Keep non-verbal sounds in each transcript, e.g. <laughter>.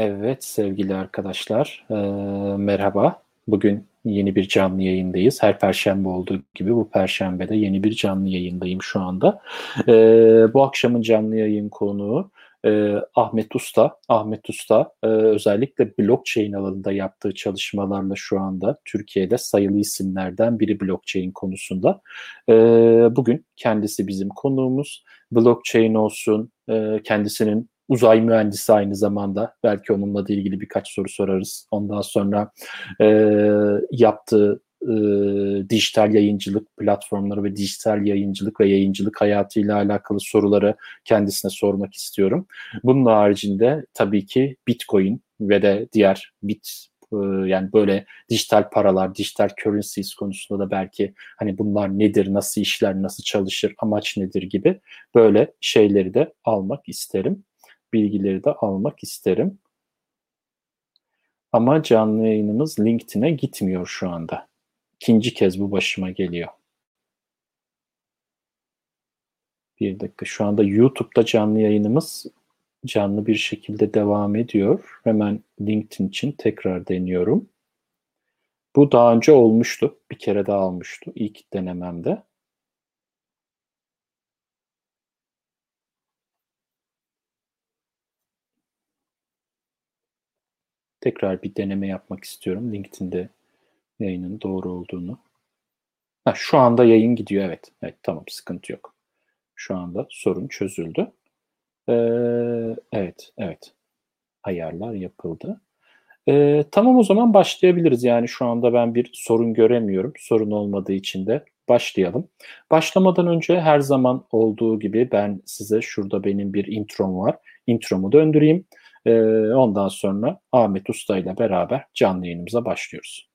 Evet sevgili arkadaşlar, e, merhaba. Bugün yeni bir canlı yayındayız. Her perşembe olduğu gibi bu perşembe de yeni bir canlı yayındayım şu anda. E, bu akşamın canlı yayın konuğu e, Ahmet Usta. Ahmet Usta e, özellikle blockchain alanında yaptığı çalışmalarla şu anda Türkiye'de sayılı isimlerden biri blockchain konusunda. E, bugün kendisi bizim konuğumuz. Blockchain olsun, e, kendisinin uzay mühendisi aynı zamanda. Belki onunla da ilgili birkaç soru sorarız. Ondan sonra e, yaptığı e, dijital yayıncılık platformları ve dijital yayıncılık ve yayıncılık hayatıyla alakalı soruları kendisine sormak istiyorum. Bunun haricinde tabii ki Bitcoin ve de diğer bit yani böyle dijital paralar, dijital currencies konusunda da belki hani bunlar nedir, nasıl işler, nasıl çalışır, amaç nedir gibi böyle şeyleri de almak isterim bilgileri de almak isterim. Ama canlı yayınımız LinkedIn'e gitmiyor şu anda. İkinci kez bu başıma geliyor. Bir dakika. Şu anda YouTube'da canlı yayınımız canlı bir şekilde devam ediyor. Hemen LinkedIn için tekrar deniyorum. Bu daha önce olmuştu. Bir kere daha olmuştu ilk denememde. Tekrar bir deneme yapmak istiyorum. LinkedIn'de yayının doğru olduğunu. Ha, şu anda yayın gidiyor evet. Evet tamam sıkıntı yok. Şu anda sorun çözüldü. Ee, evet evet. Ayarlar yapıldı. Ee, tamam o zaman başlayabiliriz. Yani şu anda ben bir sorun göremiyorum. Sorun olmadığı için de başlayalım. Başlamadan önce her zaman olduğu gibi ben size şurada benim bir introm var. Intromu döndüreyim. Ee, ondan sonra Ahmet Usta ile beraber canlı yayınımıza başlıyoruz.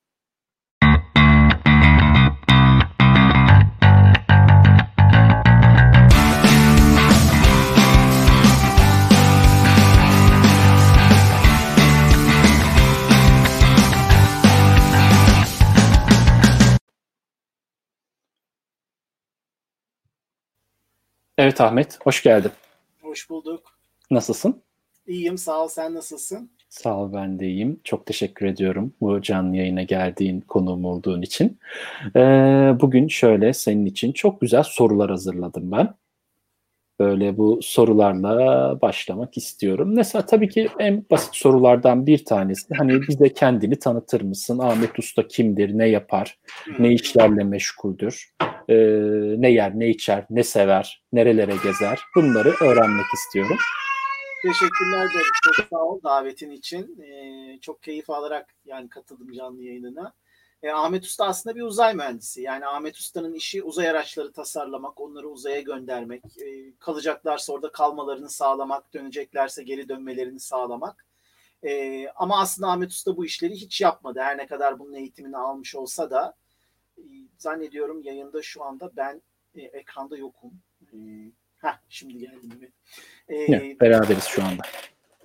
Evet Ahmet, hoş geldin. Hoş bulduk. Nasılsın? İyiyim sağ ol sen nasılsın? Sağ ol ben de iyiyim. Çok teşekkür ediyorum bu canlı yayına geldiğin konuğum olduğun için. Ee, bugün şöyle senin için çok güzel sorular hazırladım ben. Böyle bu sorularla başlamak istiyorum. Mesela tabii ki en basit sorulardan bir tanesi hani bize kendini tanıtır mısın? Ahmet Usta kimdir, ne yapar, ne işlerle meşguldür, e, ne yer, ne içer, ne sever, nerelere gezer bunları öğrenmek istiyorum. Teşekkürler de çok sağ ol davetin için. Ee, çok keyif alarak yani katıldım canlı yayınına. Ee, Ahmet Usta aslında bir uzay mühendisi. Yani Ahmet Usta'nın işi uzay araçları tasarlamak, onları uzaya göndermek, e, kalacaklarsa orada kalmalarını sağlamak, döneceklerse geri dönmelerini sağlamak. E, ama aslında Ahmet Usta bu işleri hiç yapmadı. Her ne kadar bunun eğitimini almış olsa da e, zannediyorum yayında şu anda ben e, ekranda yokum. E, Heh, şimdi geldim evet. Ee, beraberiz şu anda.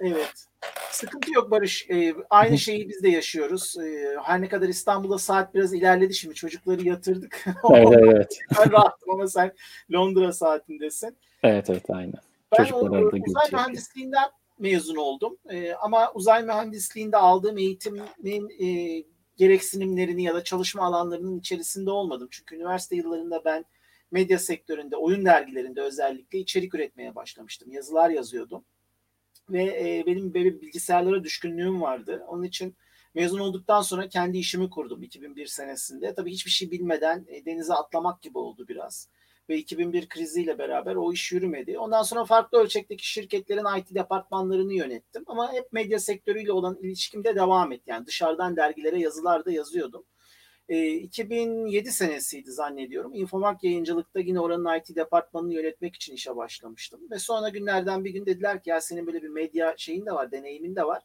Evet. Sıkıntı yok Barış. Ee, aynı şeyi biz de yaşıyoruz. Ee, her ne kadar İstanbul'da saat biraz ilerledi şimdi. Çocukları yatırdık. <laughs> evet evet. ben rahatım ama sen Londra saatindesin. Evet evet aynen. Ben Çocuklar uzay mühendisliğinden mezun oldum. Ee, ama uzay mühendisliğinde aldığım eğitimin e, gereksinimlerini ya da çalışma alanlarının içerisinde olmadım. Çünkü üniversite yıllarında ben medya sektöründe, oyun dergilerinde özellikle içerik üretmeye başlamıştım. Yazılar yazıyordum. Ve e, benim böyle bilgisayarlara düşkünlüğüm vardı. Onun için mezun olduktan sonra kendi işimi kurdum 2001 senesinde. Tabii hiçbir şey bilmeden e, denize atlamak gibi oldu biraz. Ve 2001 kriziyle beraber o iş yürümedi. Ondan sonra farklı ölçekteki şirketlerin IT departmanlarını yönettim. Ama hep medya sektörüyle olan ilişkim de devam etti. Yani dışarıdan dergilere yazılar da yazıyordum. E, 2007 senesiydi zannediyorum. Infomark yayıncılıkta yine oranın IT departmanını yönetmek için işe başlamıştım. Ve sonra günlerden bir gün dediler ki ya senin böyle bir medya şeyin de var, deneyimin de var.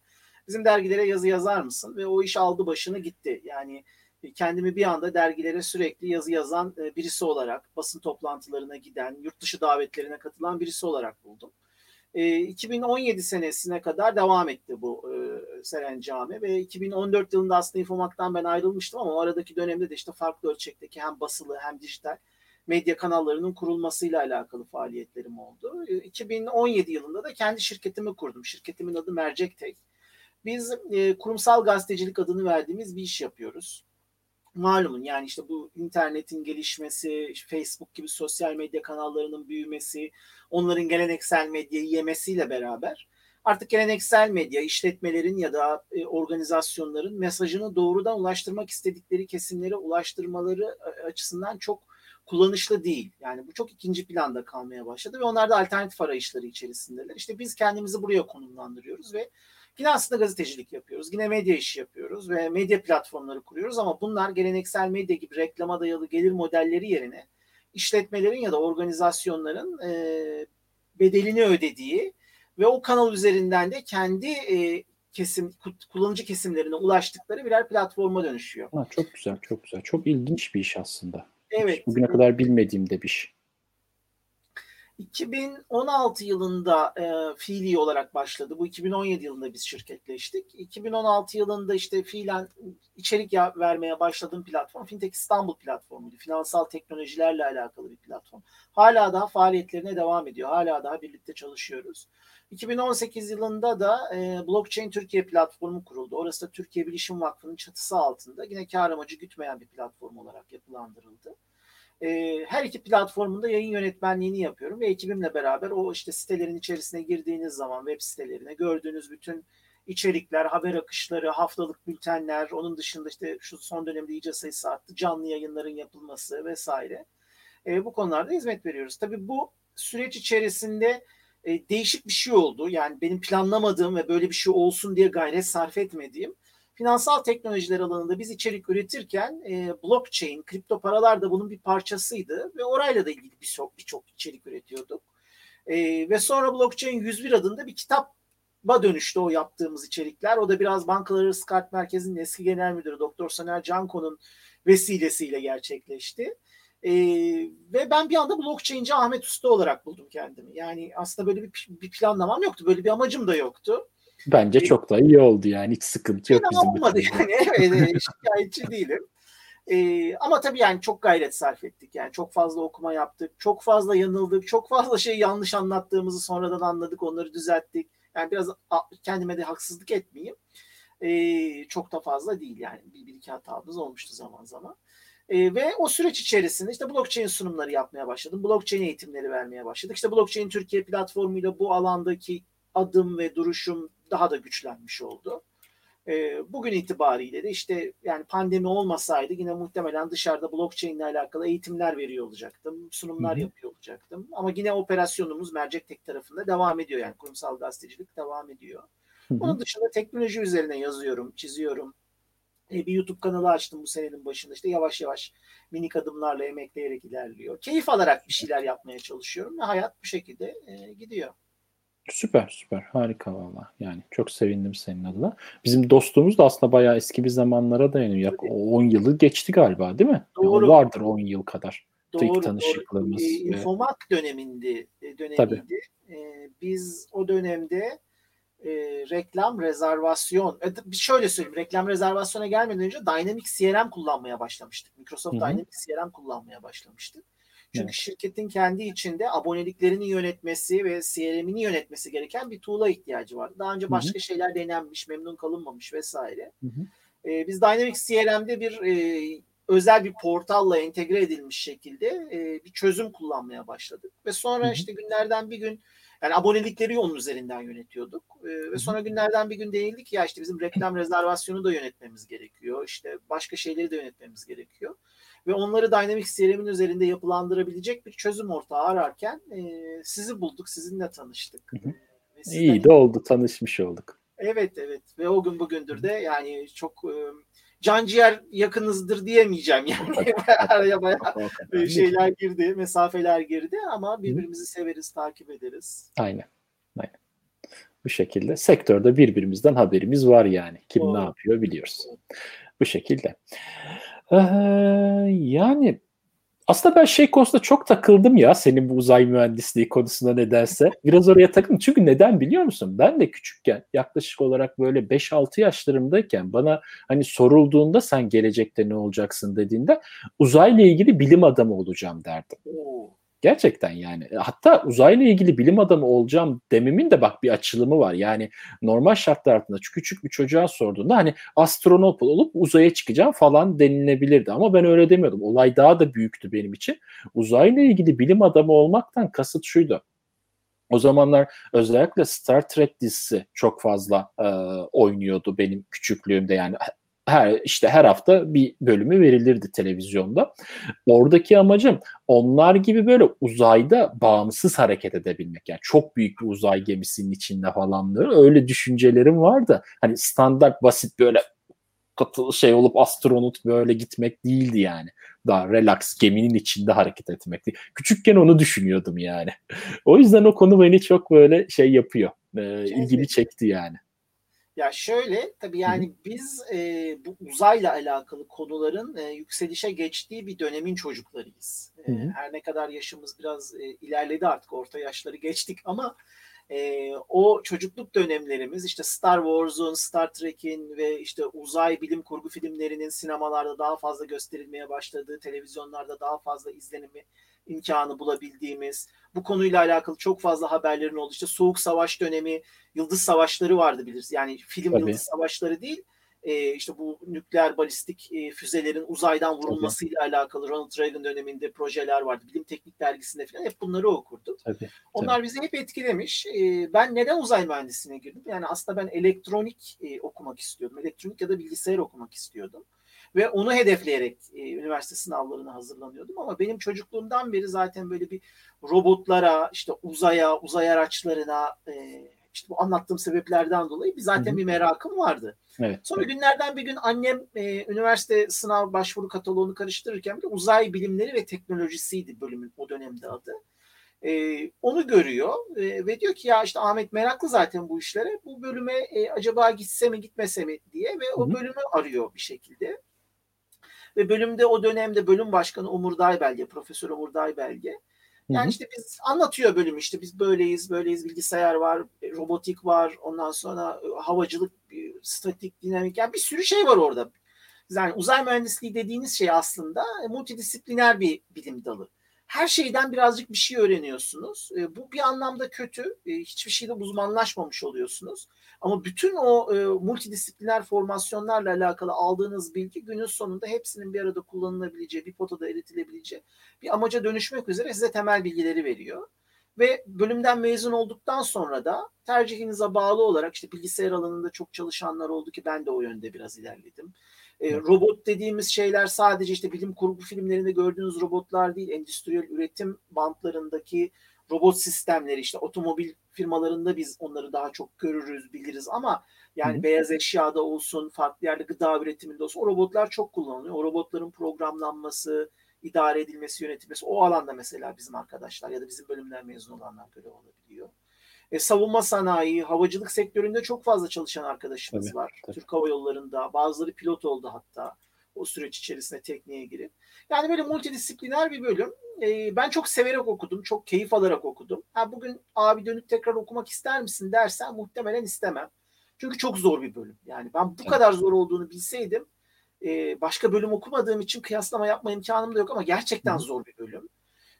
Bizim dergilere yazı yazar mısın? Ve o iş aldı başını gitti. Yani kendimi bir anda dergilere sürekli yazı yazan e, birisi olarak, basın toplantılarına giden, yurt dışı davetlerine katılan birisi olarak buldum. 2017 senesine kadar devam etti bu Seren Cami ve 2014 yılında aslında Infomak'tan ben ayrılmıştım ama o aradaki dönemde de işte farklı ölçekteki hem basılı hem dijital medya kanallarının kurulmasıyla alakalı faaliyetlerim oldu. 2017 yılında da kendi şirketimi kurdum. Şirketimin adı Mercek Tek. Biz e, kurumsal gazetecilik adını verdiğimiz bir iş yapıyoruz. Malumun yani işte bu internetin gelişmesi, Facebook gibi sosyal medya kanallarının büyümesi, onların geleneksel medyayı yemesiyle beraber artık geleneksel medya, işletmelerin ya da e, organizasyonların mesajını doğrudan ulaştırmak istedikleri kesimlere ulaştırmaları e, açısından çok kullanışlı değil. Yani bu çok ikinci planda kalmaya başladı ve onlar da alternatif arayışları içerisindeler. İşte biz kendimizi buraya konumlandırıyoruz ve yine aslında gazetecilik yapıyoruz. Yine medya işi yapıyoruz ve medya platformları kuruyoruz ama bunlar geleneksel medya gibi reklama dayalı gelir modelleri yerine işletmelerin ya da organizasyonların e, bedelini ödediği ve o kanal üzerinden de kendi e, kesim kullanıcı kesimlerine ulaştıkları birer platforma dönüşüyor. Ha, çok güzel, çok güzel. Çok ilginç bir iş aslında. Evet. Hiç bugüne kadar bilmediğim de bir şey. 2016 yılında e, fiili olarak başladı. Bu 2017 yılında biz şirketleştik. 2016 yılında işte fiilen içerik vermeye başladığım platform Fintech İstanbul platformuydu. Finansal teknolojilerle alakalı bir platform. Hala daha faaliyetlerine devam ediyor. Hala daha birlikte çalışıyoruz. 2018 yılında da e, Blockchain Türkiye platformu kuruldu. Orası da Türkiye Bilişim Vakfı'nın çatısı altında yine kar amacı gütmeyen bir platform olarak yapılandırıldı. E, her iki platformunda yayın yönetmenliğini yapıyorum ve ekibimle beraber o işte sitelerin içerisine girdiğiniz zaman web sitelerine gördüğünüz bütün içerikler, haber akışları, haftalık bültenler, onun dışında işte şu son dönemde iyice sayısı arttı, canlı yayınların yapılması vesaire. E, bu konularda hizmet veriyoruz. Tabii bu süreç içerisinde e, değişik bir şey oldu. Yani benim planlamadığım ve böyle bir şey olsun diye gayret sarf etmediğim finansal teknolojiler alanında biz içerik üretirken e, blockchain, kripto paralar da bunun bir parçasıydı ve orayla da ilgili birçok birçok içerik üretiyorduk. E, ve sonra blockchain 101 adında bir kitaba dönüştü o yaptığımız içerikler. O da biraz Bankalar Arası Kart Merkezi'nin eski genel müdürü Doktor Soner Canko'nun vesilesiyle gerçekleşti. Ee, ve ben bir anda blockchain'ci Ahmet Usta olarak buldum kendimi. Yani aslında böyle bir, bir planlamam yoktu. Böyle bir amacım da yoktu. Bence ee, çok da iyi oldu yani. Hiç sıkıntı yok bizim. Olmadı yani. Evet, <laughs> şikayetçi değilim. Ee, ama tabii yani çok gayret sarf ettik. Yani çok fazla okuma yaptık. Çok fazla yanıldık. Çok fazla şey yanlış anlattığımızı sonradan anladık. Onları düzelttik. Yani biraz kendime de haksızlık etmeyeyim. Ee, çok da fazla değil yani. Bir, bir iki hatamız olmuştu zaman zaman. E, ve o süreç içerisinde işte blockchain sunumları yapmaya başladım. Blockchain eğitimleri vermeye başladık. İşte blockchain Türkiye platformuyla bu alandaki adım ve duruşum daha da güçlenmiş oldu. E, bugün itibariyle de işte yani pandemi olmasaydı yine muhtemelen dışarıda blockchain ile alakalı eğitimler veriyor olacaktım. Sunumlar Hı-hı. yapıyor olacaktım. Ama yine operasyonumuz Mercek Tek tarafında devam ediyor. Yani kurumsal gazetecilik devam ediyor. Hı-hı. Onun dışında teknoloji üzerine yazıyorum, çiziyorum e, bir YouTube kanalı açtım bu senenin başında. İşte yavaş yavaş minik adımlarla emekleyerek ilerliyor. Keyif alarak bir şeyler yapmaya çalışıyorum ve hayat bu şekilde e, gidiyor. Süper süper harika valla yani çok sevindim senin adına. Bizim dostluğumuz da aslında bayağı eski bir zamanlara dayanıyor. Yak 10 yılı geçti galiba değil mi? Doğru. Yani vardır 10 yıl kadar. Doğru, İlk tanışıklığımız. Doğru. E, Infomat döneminde dönemiydi. Tabii. E, biz o dönemde e, reklam rezervasyon e, şöyle söyleyeyim reklam rezervasyona gelmeden önce Dynamics CRM kullanmaya başlamıştık. Microsoft Hı-hı. Dynamics CRM kullanmaya başlamıştık. Çünkü evet. şirketin kendi içinde aboneliklerini yönetmesi ve CRM'ini yönetmesi gereken bir tool'a ihtiyacı vardı. Daha önce başka Hı-hı. şeyler denenmiş, memnun kalınmamış vesaire. Ee, biz Dynamics CRM'de bir e, özel bir portalla entegre edilmiş şekilde e, bir çözüm kullanmaya başladık. Ve sonra Hı-hı. işte günlerden bir gün yani abonelikleri onun üzerinden yönetiyorduk. E, ve sonra günlerden bir gün değildi ki ya işte bizim reklam rezervasyonu da yönetmemiz gerekiyor. İşte başka şeyleri de yönetmemiz gerekiyor. Ve onları Dynamics CRM'in üzerinde yapılandırabilecek bir çözüm ortağı ararken e, sizi bulduk, sizinle tanıştık. Hı hı. E, İyi de oldu, tanışmış olduk. Evet evet ve o gün bugündür de yani çok e, canciğer yakınızdır diyemeyeceğim yani. <laughs> <laughs> Araya bayağı şeyler girdi, mesafeler girdi ama birbirimizi severiz, takip ederiz. Aynen. Aynen. Bu şekilde sektörde birbirimizden haberimiz var yani. Kim Doğru. ne yapıyor biliyoruz. Bu şekilde. Ee, yani aslında ben şey konusunda çok takıldım ya senin bu uzay mühendisliği konusunda nedense. Biraz oraya takıldım. Çünkü neden biliyor musun? Ben de küçükken yaklaşık olarak böyle 5-6 yaşlarımdayken bana hani sorulduğunda sen gelecekte ne olacaksın dediğinde uzayla ilgili bilim adamı olacağım derdim. Gerçekten yani. Hatta uzayla ilgili bilim adamı olacağım dememin de bak bir açılımı var. Yani normal şartlar altında küçük bir çocuğa sorduğunda hani astronot olup uzaya çıkacağım falan denilebilirdi. Ama ben öyle demiyordum. Olay daha da büyüktü benim için. Uzayla ilgili bilim adamı olmaktan kasıt şuydu. O zamanlar özellikle Star Trek dizisi çok fazla e, oynuyordu benim küçüklüğümde yani her işte her hafta bir bölümü verilirdi televizyonda. Oradaki amacım onlar gibi böyle uzayda bağımsız hareket edebilmek. Yani çok büyük bir uzay gemisinin içinde falan böyle öyle düşüncelerim vardı. Hani standart basit böyle katı şey olup astronot böyle gitmek değildi yani. Daha relax geminin içinde hareket etmekti. Küçükken onu düşünüyordum yani. <laughs> o yüzden o konu beni çok böyle şey yapıyor. E, ilgimi çekti yani. Ya şöyle tabii yani biz e, bu uzayla alakalı konuların e, yükselişe geçtiği bir dönemin çocuklarıyız. E, her ne kadar yaşımız biraz e, ilerledi artık orta yaşları geçtik ama e, o çocukluk dönemlerimiz işte Star Wars'un, Star Trek'in ve işte uzay bilim kurgu filmlerinin sinemalarda daha fazla gösterilmeye başladığı, televizyonlarda daha fazla izlenimi imkanı bulabildiğimiz, bu konuyla alakalı çok fazla haberlerin oldu. İşte Soğuk Savaş dönemi, Yıldız Savaşları vardı biliriz. Yani film Tabii. Yıldız Savaşları değil, e, işte bu nükleer balistik e, füzelerin uzaydan vurulmasıyla Tabii. alakalı Ronald Reagan döneminde projeler vardı. Bilim Teknik Dergisi'nde falan hep bunları okurdum. Tabii. Onlar Tabii. bizi hep etkilemiş. E, ben neden uzay mühendisliğine girdim? Yani aslında ben elektronik e, okumak istiyordum. Elektronik ya da bilgisayar okumak istiyordum ve onu hedefleyerek e, üniversite sınavlarına hazırlanıyordum ama benim çocukluğumdan beri zaten böyle bir robotlara, işte uzaya, uzay araçlarına e, işte bu anlattığım sebeplerden dolayı bir zaten Hı-hı. bir merakım vardı. Evet, Sonra evet. günlerden bir gün annem e, üniversite sınav başvuru kataloğunu karıştırırken bir uzay bilimleri ve teknolojisiydi bölümün o dönemde adı. E, onu görüyor e, ve diyor ki ya işte Ahmet meraklı zaten bu işlere. Bu bölüme e, acaba gitse mi gitmese mi diye ve o Hı-hı. bölümü arıyor bir şekilde. Ve bölümde o dönemde bölüm başkanı Umur Daybelge, Profesör Umur Daybelge. Yani işte biz anlatıyor bölüm işte biz böyleyiz, böyleyiz bilgisayar var, robotik var, ondan sonra e, havacılık, statik, dinamik yani bir sürü şey var orada. Yani uzay mühendisliği dediğiniz şey aslında multidisipliner bir bilim dalı her şeyden birazcık bir şey öğreniyorsunuz. E, bu bir anlamda kötü. E, hiçbir şeyde uzmanlaşmamış oluyorsunuz. Ama bütün o e, multidisipliner formasyonlarla alakalı aldığınız bilgi günün sonunda hepsinin bir arada kullanılabileceği, bir potada eritilebileceği bir amaca dönüşmek üzere size temel bilgileri veriyor. Ve bölümden mezun olduktan sonra da tercihinize bağlı olarak işte bilgisayar alanında çok çalışanlar oldu ki ben de o yönde biraz ilerledim. E, robot dediğimiz şeyler sadece işte bilim kurgu filmlerinde gördüğünüz robotlar değil, endüstriyel üretim bantlarındaki robot sistemleri işte otomobil firmalarında biz onları daha çok görürüz, biliriz ama yani Hı. beyaz eşyada olsun, farklı yerde gıda üretiminde olsun o robotlar çok kullanılıyor. O robotların programlanması, idare edilmesi, yönetilmesi o alanda mesela bizim arkadaşlar ya da bizim bölümden mezun olanlar görev olabiliyor. E, savunma sanayi, havacılık sektöründe çok fazla çalışan arkadaşımız tabii, var. Tabii. Türk Hava Yolları'nda. Bazıları pilot oldu hatta o süreç içerisinde tekniğe girip. Yani böyle multidisipliner bir bölüm. E, ben çok severek okudum. Çok keyif alarak okudum. Ha, bugün abi dönüp tekrar okumak ister misin dersen muhtemelen istemem. Çünkü çok zor bir bölüm. Yani ben bu evet. kadar zor olduğunu bilseydim e, başka bölüm okumadığım için kıyaslama yapma imkanım da yok ama gerçekten Hı. zor bir bölüm.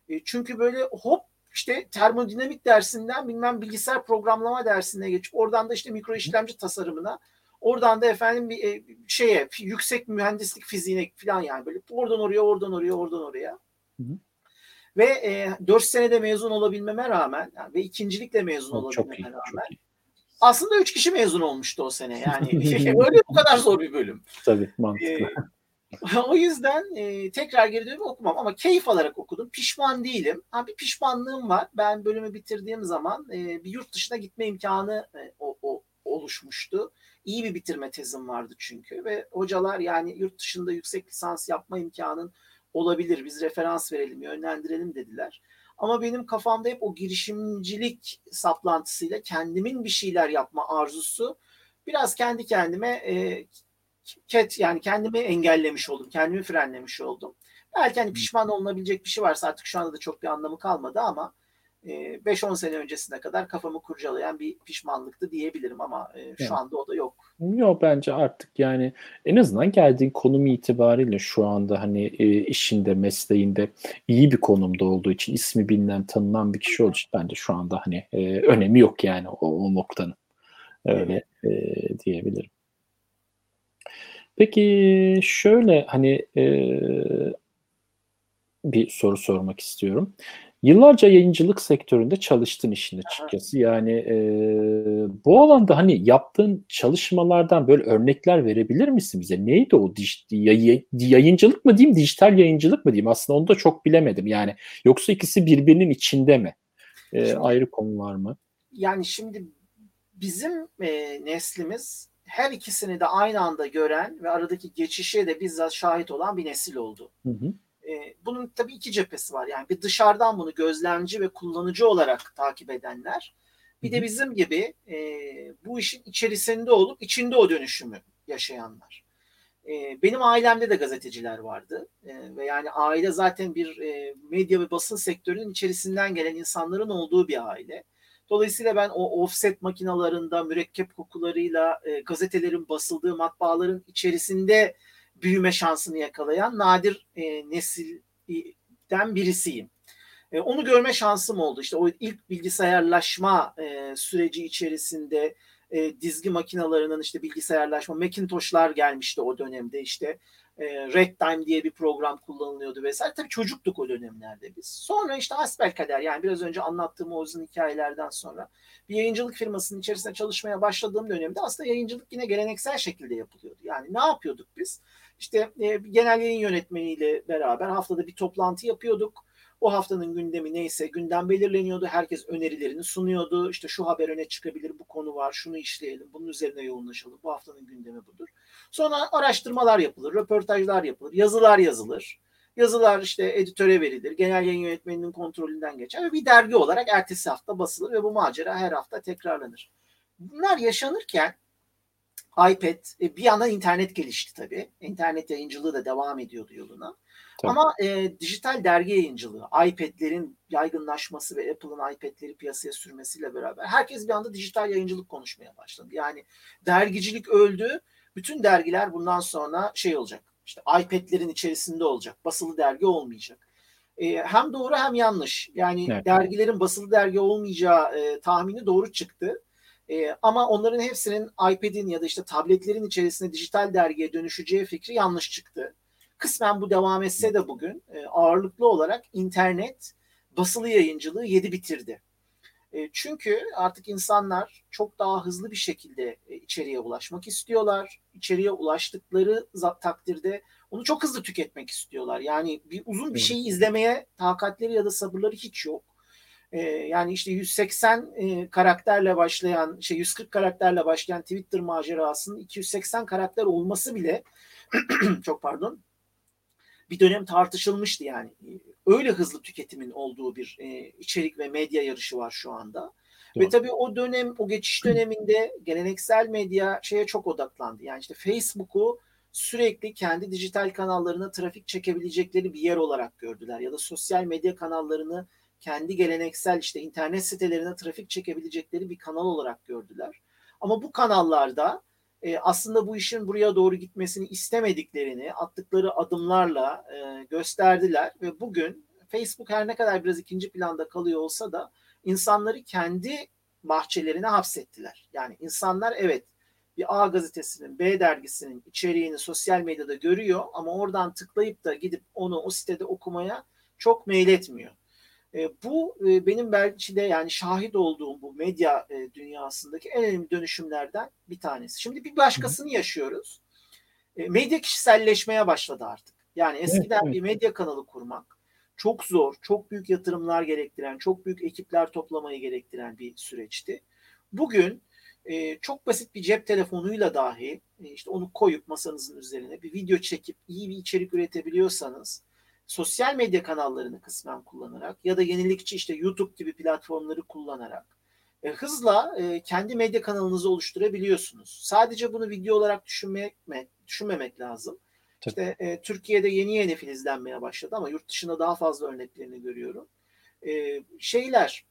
E, çünkü böyle hop işte termodinamik dersinden bilmem bilgisayar programlama dersine geçip oradan da işte mikro işlemci tasarımına oradan da efendim bir e, şeye yüksek mühendislik fiziğine falan yani böyle oradan oraya oradan oraya oradan oraya. Hı hı. Ve e, 4 senede mezun olabilmeme rağmen yani, ve ikincilikle mezun çok olabilmeme iyi, rağmen çok aslında 3 kişi mezun olmuştu o sene yani. <laughs> <laughs> Öyle bu kadar zor bir bölüm. Tabii mantıklı. E, <laughs> o yüzden e, tekrar geri dönüp okumam ama keyif alarak okudum. Pişman değilim. Ha, bir pişmanlığım var. Ben bölümü bitirdiğim zaman e, bir yurt dışına gitme imkanı e, o, o oluşmuştu. İyi bir bitirme tezim vardı çünkü ve hocalar yani yurt dışında yüksek lisans yapma imkanın olabilir. Biz referans verelim, yönlendirelim dediler. Ama benim kafamda hep o girişimcilik saplantısıyla kendimin bir şeyler yapma arzusu biraz kendi kendime e, ket yani kendimi engellemiş oldum. Kendimi frenlemiş oldum. Belki hani pişman olunabilecek bir şey varsa artık şu anda da çok bir anlamı kalmadı ama 5-10 sene öncesine kadar kafamı kurcalayan bir pişmanlıktı diyebilirim ama şu evet. anda o da yok. Yok bence artık yani en azından geldiğin konum itibariyle şu anda hani işinde, mesleğinde iyi bir konumda olduğu için ismi bilinen, tanınan bir kişi olduğu için bence şu anda hani önemi yok yani o, o noktanın. Öyle evet. diyebilirim. Peki şöyle hani bir soru sormak istiyorum. Yıllarca yayıncılık sektöründe çalıştın işin açıkçası. Yani e, bu alanda hani yaptığın çalışmalardan böyle örnekler verebilir misin bize? Neydi o dij, yay, yayıncılık mı diyeyim, dijital yayıncılık mı diyeyim? Aslında onu da çok bilemedim. Yani yoksa ikisi birbirinin içinde mi? E, şimdi, ayrı konular mı? Yani şimdi bizim e, neslimiz her ikisini de aynı anda gören ve aradaki geçişe de bizzat şahit olan bir nesil oldu. Hı hı. E, bunun tabii iki cephesi var. Yani bir dışarıdan bunu gözlemci ve kullanıcı olarak takip edenler. Bir de bizim gibi e, bu işin içerisinde olup içinde o dönüşümü yaşayanlar. E, benim ailemde de gazeteciler vardı. E, ve yani aile zaten bir e, medya ve basın sektörünün içerisinden gelen insanların olduğu bir aile. Dolayısıyla ben o offset makinalarında mürekkep kokularıyla e, gazetelerin basıldığı matbaaların içerisinde büyüme şansını yakalayan nadir e, nesilden birisiyim. E, onu görme şansım oldu. İşte o ilk bilgisayarlaşma e, süreci içerisinde e, dizgi makinalarının işte bilgisayarlaşma Macintosh'lar gelmişti o dönemde işte e, Red Time diye bir program kullanılıyordu vesaire. Tabii çocuktuk o dönemlerde biz. Sonra işte kader yani biraz önce anlattığım o uzun hikayelerden sonra bir yayıncılık firmasının içerisinde çalışmaya başladığım dönemde aslında yayıncılık yine geleneksel şekilde yapılıyordu. Yani ne yapıyorduk biz? İşte e, genel yayın yönetmeniyle beraber haftada bir toplantı yapıyorduk. O haftanın gündemi neyse gündem belirleniyordu. Herkes önerilerini sunuyordu. İşte şu haber öne çıkabilir, bu konu var, şunu işleyelim, bunun üzerine yoğunlaşalım. Bu haftanın gündemi budur. Sonra araştırmalar yapılır, röportajlar yapılır, yazılar yazılır. Yazılar işte editöre verilir, genel yayın yönetmeninin kontrolünden geçer ve bir dergi olarak ertesi hafta basılır ve bu macera her hafta tekrarlanır. Bunlar yaşanırken iPad, e, bir yandan internet gelişti tabii. İnternet yayıncılığı da devam ediyordu yoluna. Tabii. Ama e, dijital dergi yayıncılığı, iPad'lerin yaygınlaşması ve Apple'ın iPad'leri piyasaya sürmesiyle beraber herkes bir anda dijital yayıncılık konuşmaya başladı. Yani dergicilik öldü. Bütün dergiler bundan sonra şey olacak. İşte iPad'lerin içerisinde olacak. Basılı dergi olmayacak. E, hem doğru hem yanlış. Yani evet. dergilerin basılı dergi olmayacağı e, tahmini doğru çıktı. E, ama onların hepsinin iPad'in ya da işte tabletlerin içerisinde dijital dergiye dönüşeceği fikri yanlış çıktı. Kısmen bu devam etse de bugün e, ağırlıklı olarak internet basılı yayıncılığı yedi bitirdi. E, çünkü artık insanlar çok daha hızlı bir şekilde e, içeriye ulaşmak istiyorlar. İçeriye ulaştıkları takdirde onu çok hızlı tüketmek istiyorlar. Yani bir uzun bir şeyi izlemeye takatleri ya da sabırları hiç yok. Ee, yani işte 180 e, karakterle başlayan, şey 140 karakterle başlayan Twitter macerasının 280 karakter olması bile <clears throat> çok pardon bir dönem tartışılmıştı yani. Öyle hızlı tüketimin olduğu bir e, içerik ve medya yarışı var şu anda. Doğru. Ve tabii o dönem, o geçiş döneminde geleneksel medya şeye çok odaklandı. Yani işte Facebook'u sürekli kendi dijital kanallarına trafik çekebilecekleri bir yer olarak gördüler. Ya da sosyal medya kanallarını kendi geleneksel işte internet sitelerine trafik çekebilecekleri bir kanal olarak gördüler. Ama bu kanallarda e, aslında bu işin buraya doğru gitmesini istemediklerini attıkları adımlarla e, gösterdiler ve bugün Facebook her ne kadar biraz ikinci planda kalıyor olsa da insanları kendi bahçelerine hapsettiler. Yani insanlar evet bir A gazetesinin, B dergisinin içeriğini sosyal medyada görüyor ama oradan tıklayıp da gidip onu o sitede okumaya çok meyletmiyor. E, bu e, benim belki de yani şahit olduğum bu medya e, dünyasındaki en önemli dönüşümlerden bir tanesi. Şimdi bir başkasını yaşıyoruz. E, medya kişiselleşmeye başladı artık. Yani eskiden evet, evet. bir medya kanalı kurmak çok zor, çok büyük yatırımlar gerektiren, çok büyük ekipler toplamayı gerektiren bir süreçti. Bugün e, çok basit bir cep telefonuyla dahi e, işte onu koyup masanızın üzerine bir video çekip iyi bir içerik üretebiliyorsanız sosyal medya kanallarını kısmen kullanarak ya da yenilikçi işte YouTube gibi platformları kullanarak e, hızla e, kendi medya kanalınızı oluşturabiliyorsunuz. Sadece bunu video olarak düşünmek düşünmemek lazım. Tabii. İşte e, Türkiye'de yeni yeni filizlenmeye başladı ama yurt dışında daha fazla örneklerini görüyorum. E, şeyler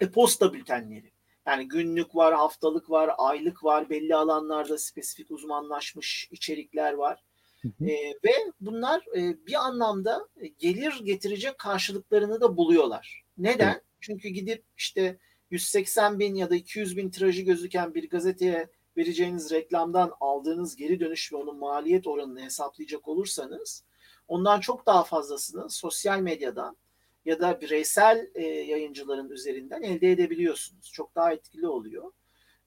e-posta bültenleri. Yani günlük var, haftalık var, aylık var, belli alanlarda spesifik uzmanlaşmış içerikler var. Hı hı. E, ve bunlar e, bir anlamda gelir getirecek karşılıklarını da buluyorlar. Neden? Hı. Çünkü gidip işte 180 bin ya da 200 bin tirajı gözüken bir gazeteye vereceğiniz reklamdan aldığınız geri dönüş ve onun maliyet oranını hesaplayacak olursanız ondan çok daha fazlasını sosyal medyadan ya da bireysel e, yayıncıların üzerinden elde edebiliyorsunuz. Çok daha etkili oluyor.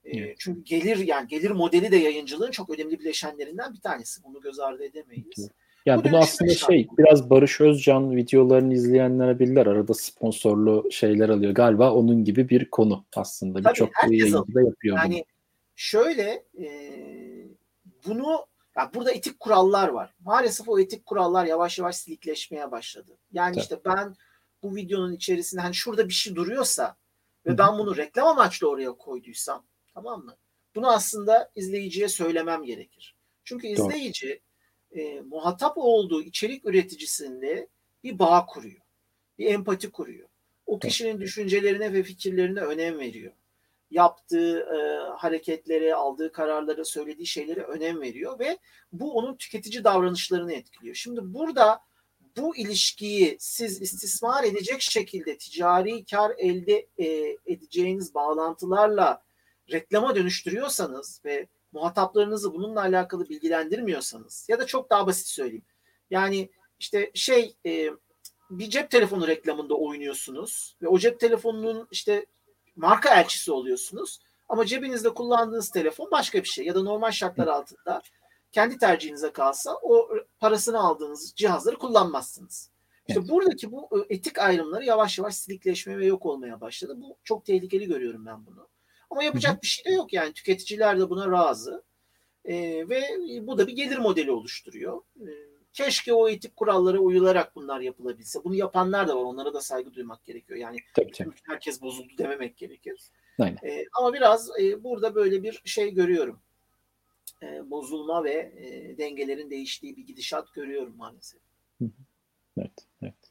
E, evet. Çünkü gelir yani gelir modeli de yayıncılığın çok önemli bileşenlerinden bir tanesi. Bunu göz ardı edemeyiz. Evet. Yani Bu bunu aslında şey biraz Barış Özcan videolarını izleyenler bilirler. Arada sponsorlu şeyler alıyor. Galiba onun gibi bir konu aslında. Birçok yayıncı da yapıyor yani, bunu. Şöyle e, bunu ya burada etik kurallar var. Maalesef o etik kurallar yavaş yavaş silikleşmeye başladı. Yani Tabii. işte ben bu videonun içerisinde hani şurada bir şey duruyorsa ve Hı-hı. ben bunu reklam amaçlı oraya koyduysam tamam mı? Bunu aslında izleyiciye söylemem gerekir. Çünkü izleyici e, muhatap olduğu içerik üreticisinde bir bağ kuruyor. Bir empati kuruyor. O kişinin düşüncelerine ve fikirlerine önem veriyor. Yaptığı e, hareketlere, aldığı kararlara, söylediği şeylere önem veriyor ve bu onun tüketici davranışlarını etkiliyor. Şimdi burada bu ilişkiyi siz istismar edecek şekilde ticari kar elde e, edeceğiniz bağlantılarla reklama dönüştürüyorsanız ve muhataplarınızı bununla alakalı bilgilendirmiyorsanız ya da çok daha basit söyleyeyim. Yani işte şey e, bir cep telefonu reklamında oynuyorsunuz ve o cep telefonunun işte marka elçisi oluyorsunuz. Ama cebinizde kullandığınız telefon başka bir şey ya da normal şartlar altında kendi tercihinize kalsa o parasını aldığınız cihazları kullanmazsınız. İşte evet. buradaki bu e, etik ayrımları yavaş yavaş silikleşmeye ve yok olmaya başladı. Bu çok tehlikeli görüyorum ben bunu. Ama yapacak Hı-hı. bir şey de yok yani tüketiciler de buna razı. Ee, ve bu da bir gelir modeli oluşturuyor. Ee, keşke o etik kurallara uyularak bunlar yapılabilse. Bunu yapanlar da var. Onlara da saygı duymak gerekiyor. Yani tabii, tabii. herkes bozuldu dememek gerekir. Aynen. Ee, ama biraz e, burada böyle bir şey görüyorum e, bozulma ve e, dengelerin değiştiği bir gidişat görüyorum maalesef. Evet, evet.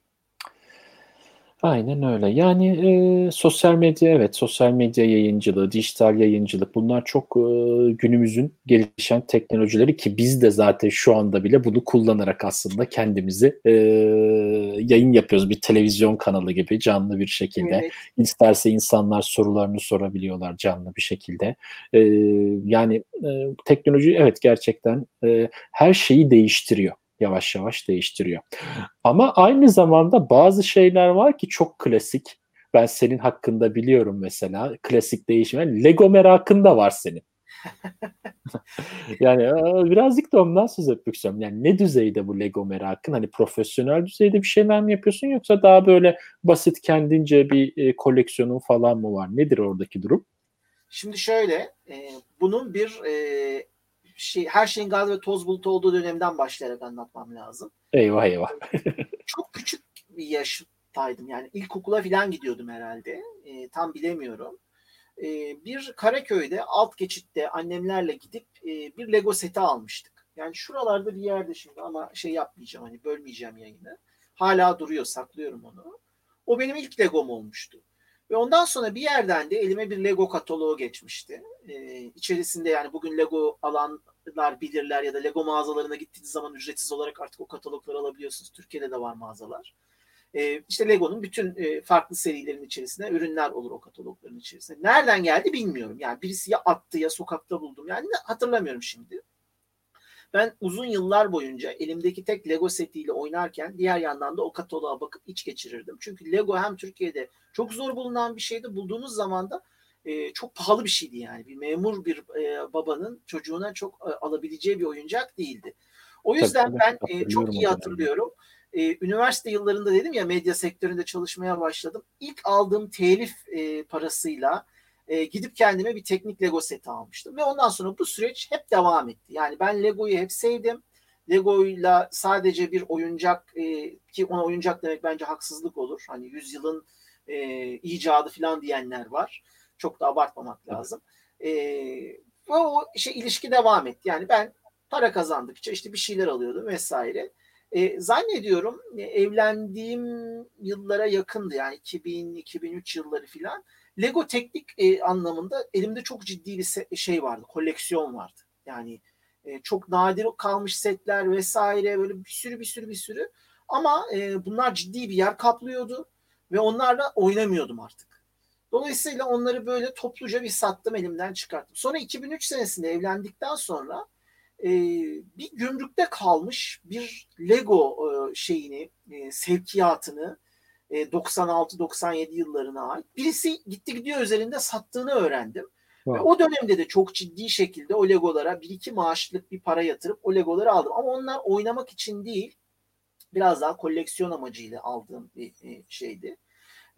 Aynen öyle. Yani e, sosyal medya evet sosyal medya yayıncılığı, dijital yayıncılık bunlar çok e, günümüzün gelişen teknolojileri ki biz de zaten şu anda bile bunu kullanarak aslında kendimizi e, yayın yapıyoruz. Bir televizyon kanalı gibi canlı bir şekilde. Evet. İsterse insanlar sorularını sorabiliyorlar canlı bir şekilde. E, yani e, teknoloji evet gerçekten e, her şeyi değiştiriyor yavaş yavaş değiştiriyor. Ama aynı zamanda bazı şeyler var ki çok klasik. Ben senin hakkında biliyorum mesela. Klasik değişim. Lego merakın da var senin. <laughs> yani birazcık da ondan söz etmek istiyorum. Yani ne düzeyde bu Lego merakın? Hani profesyonel düzeyde bir şeyler mi yapıyorsun yoksa daha böyle basit kendince bir e, koleksiyonun falan mı var? Nedir oradaki durum? Şimdi şöyle, e, bunun bir e, şey, her şeyin gaz ve toz bulutu olduğu dönemden başlayarak anlatmam lazım. Eyvah eyvah. <laughs> Çok küçük bir yaştaydım yani ilkokula falan gidiyordum herhalde. E, tam bilemiyorum. E, bir Karaköy'de alt geçitte annemlerle gidip e, bir Lego seti almıştık. Yani şuralarda bir yerde şimdi ama şey yapmayacağım hani bölmeyeceğim yayını. Hala duruyor saklıyorum onu. O benim ilk Legom olmuştu. Ve ondan sonra bir yerden de elime bir Lego kataloğu geçmişti. Ee, içerisinde yani bugün Lego alanlar bilirler ya da Lego mağazalarına gittiğiniz zaman ücretsiz olarak artık o katalogları alabiliyorsunuz. Türkiye'de de var mağazalar. Ee, işte Lego'nun bütün e, farklı serilerin içerisinde ürünler olur o katalogların içerisinde. Nereden geldi bilmiyorum. Yani birisi ya attı ya sokakta buldum. Yani hatırlamıyorum şimdi. Ben uzun yıllar boyunca elimdeki tek Lego setiyle oynarken diğer yandan da o kataloğa bakıp iç geçirirdim. Çünkü Lego hem Türkiye'de çok zor bulunan bir şeydi. Bulduğunuz zaman da e, çok pahalı bir şeydi yani. Bir memur bir e, babanın çocuğuna çok e, alabileceği bir oyuncak değildi. O yüzden tabii, ben e, çok iyi hatırlıyorum. E, üniversite yıllarında dedim ya medya sektöründe çalışmaya başladım. İlk aldığım telif e, parasıyla e, gidip kendime bir teknik Lego seti almıştım. Ve ondan sonra bu süreç hep devam etti. Yani ben Lego'yu hep sevdim. Lego'yla sadece bir oyuncak e, ki ona oyuncak demek bence haksızlık olur. Hani yüzyılın e, icadı falan diyenler var. Çok da abartmamak lazım. E, o şey ilişki devam etti. Yani ben para kazandıkça işte bir şeyler alıyordum vesaire. E, zannediyorum e, evlendiğim yıllara yakındı yani 2000-2003 yılları filan Lego teknik e, anlamında elimde çok ciddi bir şey vardı, koleksiyon vardı. Yani e, çok nadir kalmış setler vesaire böyle bir sürü bir sürü bir sürü. Ama e, bunlar ciddi bir yer kaplıyordu ve onlarla oynamıyordum artık. Dolayısıyla onları böyle topluca bir sattım elimden çıkarttım. Sonra 2003 senesinde evlendikten sonra e, bir gümrükte kalmış bir Lego e, şeyini, e, sevkiyatını 96-97 yıllarına ait birisi gitti gidiyor üzerinde sattığını öğrendim. Wow. Ve o dönemde de çok ciddi şekilde o Legolara bir iki maaşlık bir para yatırıp o Legoları aldım. Ama onlar oynamak için değil biraz daha koleksiyon amacıyla aldığım bir şeydi.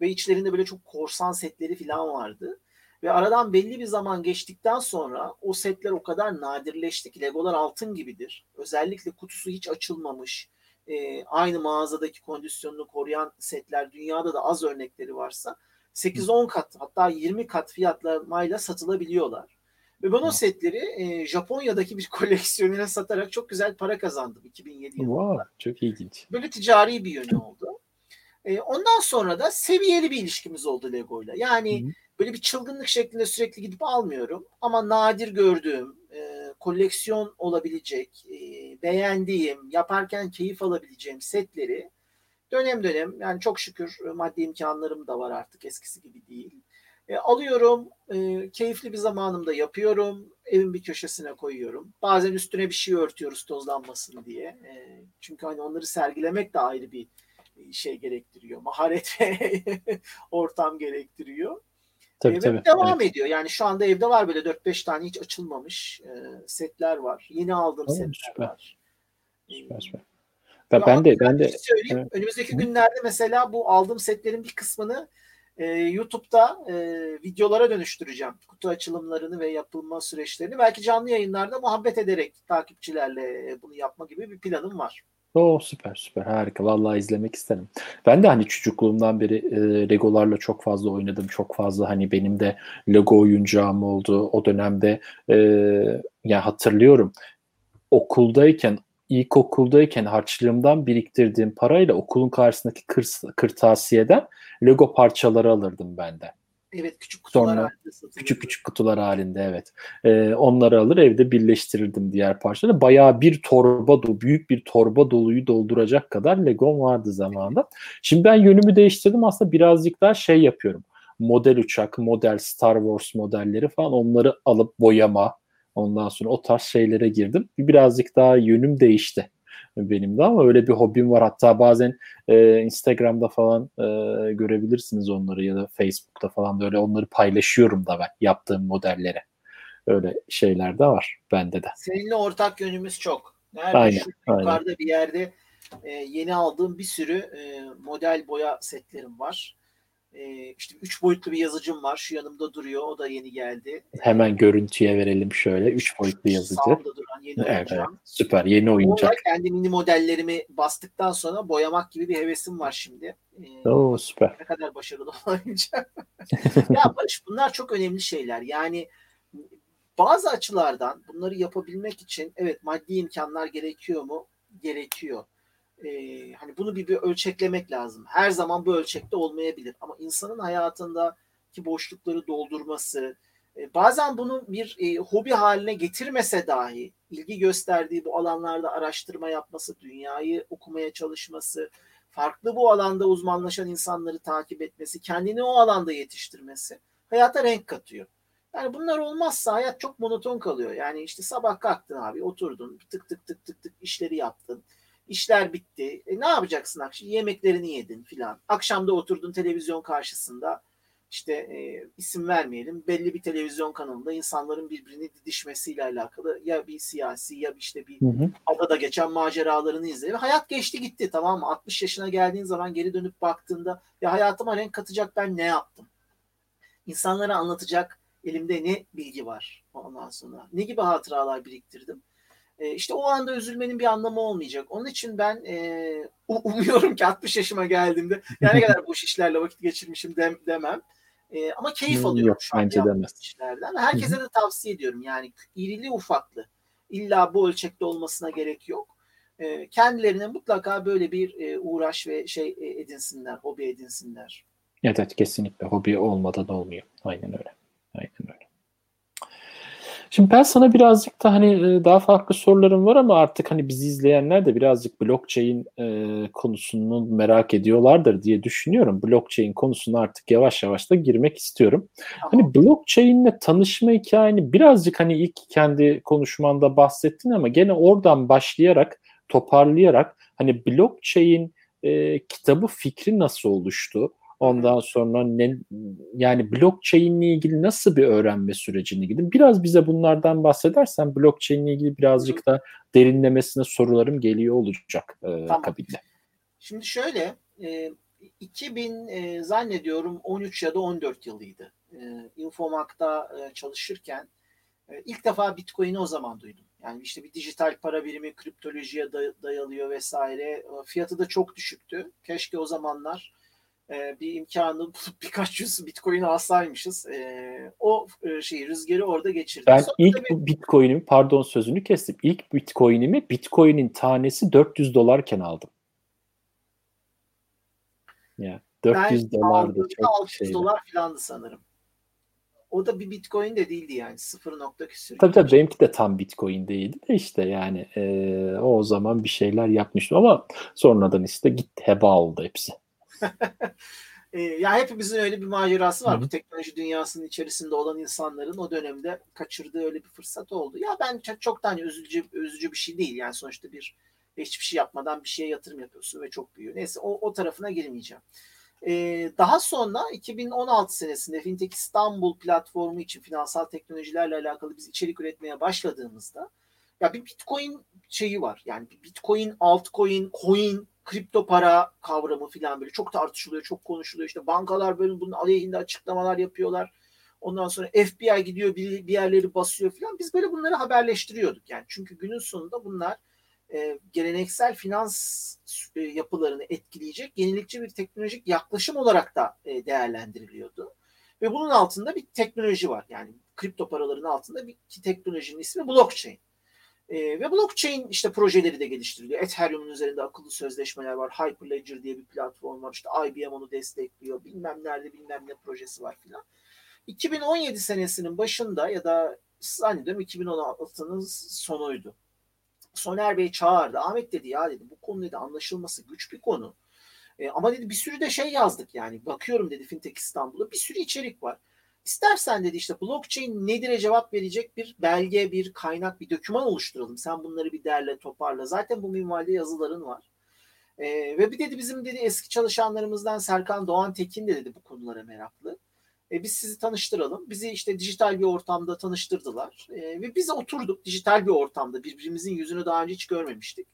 Ve içlerinde böyle çok korsan setleri falan vardı. Ve aradan belli bir zaman geçtikten sonra o setler o kadar nadirleşti ki Legolar altın gibidir. Özellikle kutusu hiç açılmamış, e, aynı mağazadaki kondisyonunu koruyan setler dünyada da az örnekleri varsa 8-10 kat hatta 20 kat fiyatlamayla satılabiliyorlar. Ve ben o setleri e, Japonya'daki bir <laughs> koleksiyonuna satarak çok güzel para kazandım 2007 yılında. Wow, çok ilginç. Böyle ticari bir yönü oldu. E, ondan sonra da seviyeli bir ilişkimiz oldu Lego'yla. Yani Hı-hı. böyle bir çılgınlık şeklinde sürekli gidip almıyorum ama nadir gördüğüm, koleksiyon olabilecek, beğendiğim, yaparken keyif alabileceğim setleri dönem dönem yani çok şükür maddi imkanlarım da var artık eskisi gibi değil. E, alıyorum, e, keyifli bir zamanımda yapıyorum, evin bir köşesine koyuyorum. Bazen üstüne bir şey örtüyoruz tozlanmasın diye. E, çünkü hani onları sergilemek de ayrı bir şey gerektiriyor. Maharet <laughs> ve ortam gerektiriyor. Tabii, e, tabii. Devam evet. ediyor. Yani şu anda evde var böyle 4-5 tane hiç açılmamış e, setler var. Yeni aldığım tamam, setler süper. var. Süper süper. Ben, ben de ben de şey söyleyeyim. Evet. Önümüzdeki Hı. günlerde mesela bu aldığım setlerin bir kısmını e, YouTube'da e, videolara dönüştüreceğim. Kutu açılımlarını ve yapılma süreçlerini. Belki canlı yayınlarda muhabbet ederek takipçilerle bunu yapma gibi bir planım var. O süper süper harika. Vallahi izlemek isterim. Ben de hani çocukluğumdan beri e, Legolarla çok fazla oynadım. Çok fazla hani benim de Lego oyuncağım oldu. O dönemde e, yani hatırlıyorum okuldayken ilkokuldayken harçlığımdan biriktirdiğim parayla okulun karşısındaki kır, kırtasiyeden Lego parçaları alırdım ben de. Evet küçük kutular Sonra, halinde Küçük küçük kutular halinde evet. Ee, onları alır evde birleştirirdim diğer parçaları. Bayağı bir torba dolu, büyük bir torba doluyu dolduracak kadar Lego vardı zamanında. Şimdi ben yönümü değiştirdim aslında birazcık daha şey yapıyorum. Model uçak, model Star Wars modelleri falan onları alıp boyama, ondan sonra o tarz şeylere girdim. Birazcık daha yönüm değişti benim de ama öyle bir hobim var. Hatta bazen e, Instagram'da falan e, görebilirsiniz onları ya da Facebook'ta falan böyle onları paylaşıyorum da ben yaptığım modelleri. Öyle şeyler de var bende de. Seninle ortak yönümüz çok. Nerede aynen, şu yukarıda aynen. bir yerde e, yeni aldığım bir sürü e, model boya setlerim var. E, işte üç boyutlu bir yazıcım var. Şu yanımda duruyor. O da yeni geldi. Hemen görüntüye verelim şöyle. Üç boyutlu yazıcı. Sağımda duran yeni evet, evet. Süper. Yeni oyuncak. Orada kendi mini modellerimi bastıktan sonra boyamak gibi bir hevesim var şimdi. Ee, Oo süper. Ne kadar başarılı <laughs> olabileceğim. <laughs> ya Barış bunlar çok önemli şeyler. Yani bazı açılardan bunları yapabilmek için evet maddi imkanlar gerekiyor mu? Gerekiyor e, hani bunu bir, bir ölçeklemek lazım. Her zaman bu ölçekte olmayabilir ama insanın hayatındaki boşlukları doldurması, e, bazen bunu bir e, hobi haline getirmese dahi ilgi gösterdiği bu alanlarda araştırma yapması, dünyayı okumaya çalışması, farklı bu alanda uzmanlaşan insanları takip etmesi, kendini o alanda yetiştirmesi hayata renk katıyor. Yani bunlar olmazsa hayat çok monoton kalıyor. Yani işte sabah kalktın abi oturdun tık tık tık tık tık işleri yaptın İşler bitti. E, ne yapacaksın akşam? Yemeklerini yedin filan. Akşamda oturdun televizyon karşısında. İşte e, isim vermeyelim. Belli bir televizyon kanalında insanların birbirini didişmesiyle alakalı ya bir siyasi ya işte bir hı hı. adada geçen maceralarını izledin. Hayat geçti gitti tamam mı? 60 yaşına geldiğin zaman geri dönüp baktığında ya hayatıma renk katacak ben ne yaptım? İnsanlara anlatacak elimde ne bilgi var ondan sonra? Ne gibi hatıralar biriktirdim? E, işte o anda üzülmenin bir anlamı olmayacak. Onun için ben e, umuyorum ki 60 yaşıma geldiğimde yani ne kadar boş işlerle vakit geçirmişim dem, demem. E, ama keyif alıyorum Yok, şu an yaptığım işlerden. Herkese de tavsiye ediyorum. Yani irili ufaklı. İlla bu ölçekte olmasına gerek yok. E, kendilerine mutlaka böyle bir e, uğraş ve şey e, edinsinler, hobi edinsinler. Evet, evet kesinlikle. Hobi olmadan olmuyor. Aynen öyle. Aynen öyle. Şimdi ben sana birazcık da hani e, daha farklı sorularım var ama artık hani bizi izleyenler de birazcık blockchain e, konusunu merak ediyorlardır diye düşünüyorum. Blockchain konusuna artık yavaş yavaş da girmek istiyorum. Tamam. Hani blockchain'le tanışma hikayeni birazcık hani ilk kendi konuşmanda bahsettin ama gene oradan başlayarak toparlayarak hani blockchain e, kitabı fikri nasıl oluştu? Ondan sonra ne, yani blockchain ile ilgili nasıl bir öğrenme sürecini gidin? Biraz bize bunlardan bahsedersen blockchain ile ilgili birazcık da derinlemesine sorularım geliyor olacak e, tamam. akabinde. Şimdi şöyle e, 2000 e, zannediyorum 13 ya da 14 yılıydı. E, Infomac'ta e, çalışırken e, ilk defa Bitcoin'i o zaman duydum. Yani işte bir dijital para birimi kriptolojiye dayalıyor vesaire. E, fiyatı da çok düşüktü. Keşke o zamanlar e, bir imkanı bulup <laughs> birkaç yüz bitcoin alsaymışız. E, o e, şeyi rüzgarı orada geçirdik. Ben Sonra ilk tabii... bitcoin'imi pardon sözünü kestim. İlk bitcoin'imi bitcoin'in tanesi 400 dolarken aldım. Ya 400 dolardı çok 600 şeydi. dolar falandı sanırım. O da bir bitcoin de değildi yani 0 nokta küsür. Tabii tabii benimki de tam bitcoin değildi de işte yani e, o zaman bir şeyler yapmıştım ama sonradan işte gitti heba oldu hepsi. <laughs> e, ya hepimizin öyle bir macerası var. Hı-hı. Bu teknoloji dünyasının içerisinde olan insanların o dönemde kaçırdığı öyle bir fırsat oldu. Ya ben çok, çok tane üzücü üzücü bir şey değil. Yani sonuçta bir hiçbir şey yapmadan bir şeye yatırım yapıyorsun ve çok büyüyor. Neyse o, o tarafına girmeyeceğim. Ee, daha sonra 2016 senesinde Fintech İstanbul platformu için finansal teknolojilerle alakalı biz içerik üretmeye başladığımızda ya bir Bitcoin şeyi var. Yani bir Bitcoin, altcoin, coin kripto para kavramı falan böyle çok tartışılıyor, çok konuşuluyor. İşte bankalar böyle bunun aleyhinde açıklamalar yapıyorlar. Ondan sonra FBI gidiyor bir, bir yerleri basıyor falan. Biz böyle bunları haberleştiriyorduk. Yani çünkü günün sonunda bunlar e, geleneksel finans e, yapılarını etkileyecek yenilikçi bir teknolojik yaklaşım olarak da e, değerlendiriliyordu. Ve bunun altında bir teknoloji var. Yani kripto paraların altında bir teknolojinin ismi blockchain. E, ve blockchain işte projeleri de geliştiriliyor. Ethereum'un üzerinde akıllı sözleşmeler var. Hyperledger diye bir platform var. İşte IBM onu destekliyor. Bilmem nerede bilmem ne projesi var filan. 2017 senesinin başında ya da zannediyorum 2016'nın sonuydu. Soner Bey çağırdı. Ahmet dedi ya dedi bu konu dedi anlaşılması güç bir konu. E, ama dedi bir sürü de şey yazdık yani. Bakıyorum dedi Fintech İstanbul'da bir sürü içerik var. İstersen dedi işte blockchain nedir'e cevap verecek bir belge, bir kaynak, bir doküman oluşturalım. Sen bunları bir derle, toparla. Zaten bu minvalde yazıların var. Ee, ve bir dedi bizim dedi eski çalışanlarımızdan Serkan Doğan Tekin de dedi bu konulara meraklı. E, biz sizi tanıştıralım. Bizi işte dijital bir ortamda tanıştırdılar. E, ve biz oturduk dijital bir ortamda. Birbirimizin yüzünü daha önce hiç görmemiştik.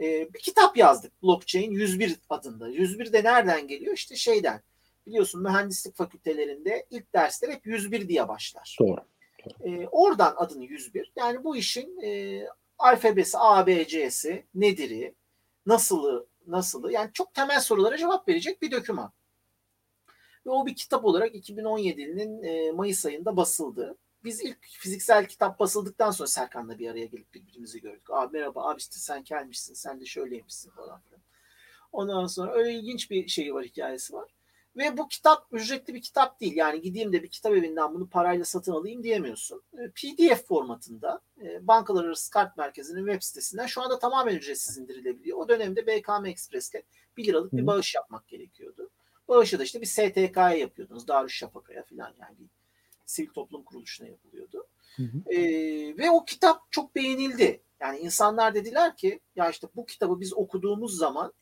E, bir kitap yazdık. Blockchain 101 adında. 101 de nereden geliyor? İşte şeyden biliyorsun mühendislik fakültelerinde ilk dersler hep 101 diye başlar. Doğru. Doğru. E, oradan adını 101. Yani bu işin e, alfabesi, A, B, C'si, nedir'i, nasılı, nasılı yani çok temel sorulara cevap verecek bir döküman. Ve o bir kitap olarak 2017'nin e, Mayıs ayında basıldı. Biz ilk fiziksel kitap basıldıktan sonra Serkan'la bir araya gelip birbirimizi gördük. Abi merhaba abi işte sen gelmişsin sen de şöyleymişsin falan filan. Ondan sonra öyle ilginç bir şey var hikayesi var. Ve bu kitap ücretli bir kitap değil. Yani gideyim de bir kitap evinden bunu parayla satın alayım diyemiyorsun. E, PDF formatında e, Bankalar Arası Kart Merkezi'nin web sitesinden şu anda tamamen ücretsiz indirilebiliyor. O dönemde BKM Express'te 1 liralık bir bağış yapmak gerekiyordu. Bağışı da işte bir STK'ya yapıyordunuz. Darüşşafaka'ya falan yani bir sivil toplum kuruluşuna yapılıyordu. Hı hı. E, ve o kitap çok beğenildi. Yani insanlar dediler ki ya işte bu kitabı biz okuduğumuz zaman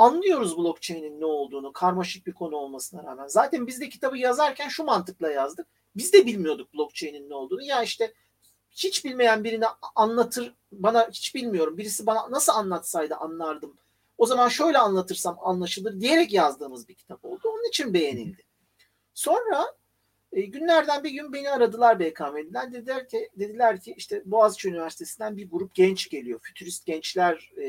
anlıyoruz blockchain'in ne olduğunu karmaşık bir konu olmasına rağmen. Zaten biz de kitabı yazarken şu mantıkla yazdık. Biz de bilmiyorduk blockchain'in ne olduğunu. Ya işte hiç bilmeyen birine anlatır bana hiç bilmiyorum. Birisi bana nasıl anlatsaydı anlardım. O zaman şöyle anlatırsam anlaşılır diyerek yazdığımız bir kitap oldu. Onun için beğenildi. Sonra e, günlerden bir gün beni aradılar BKM'den. Dediler ki dediler ki işte Boğaziçi Üniversitesi'nden bir grup genç geliyor. Fütürist gençler e,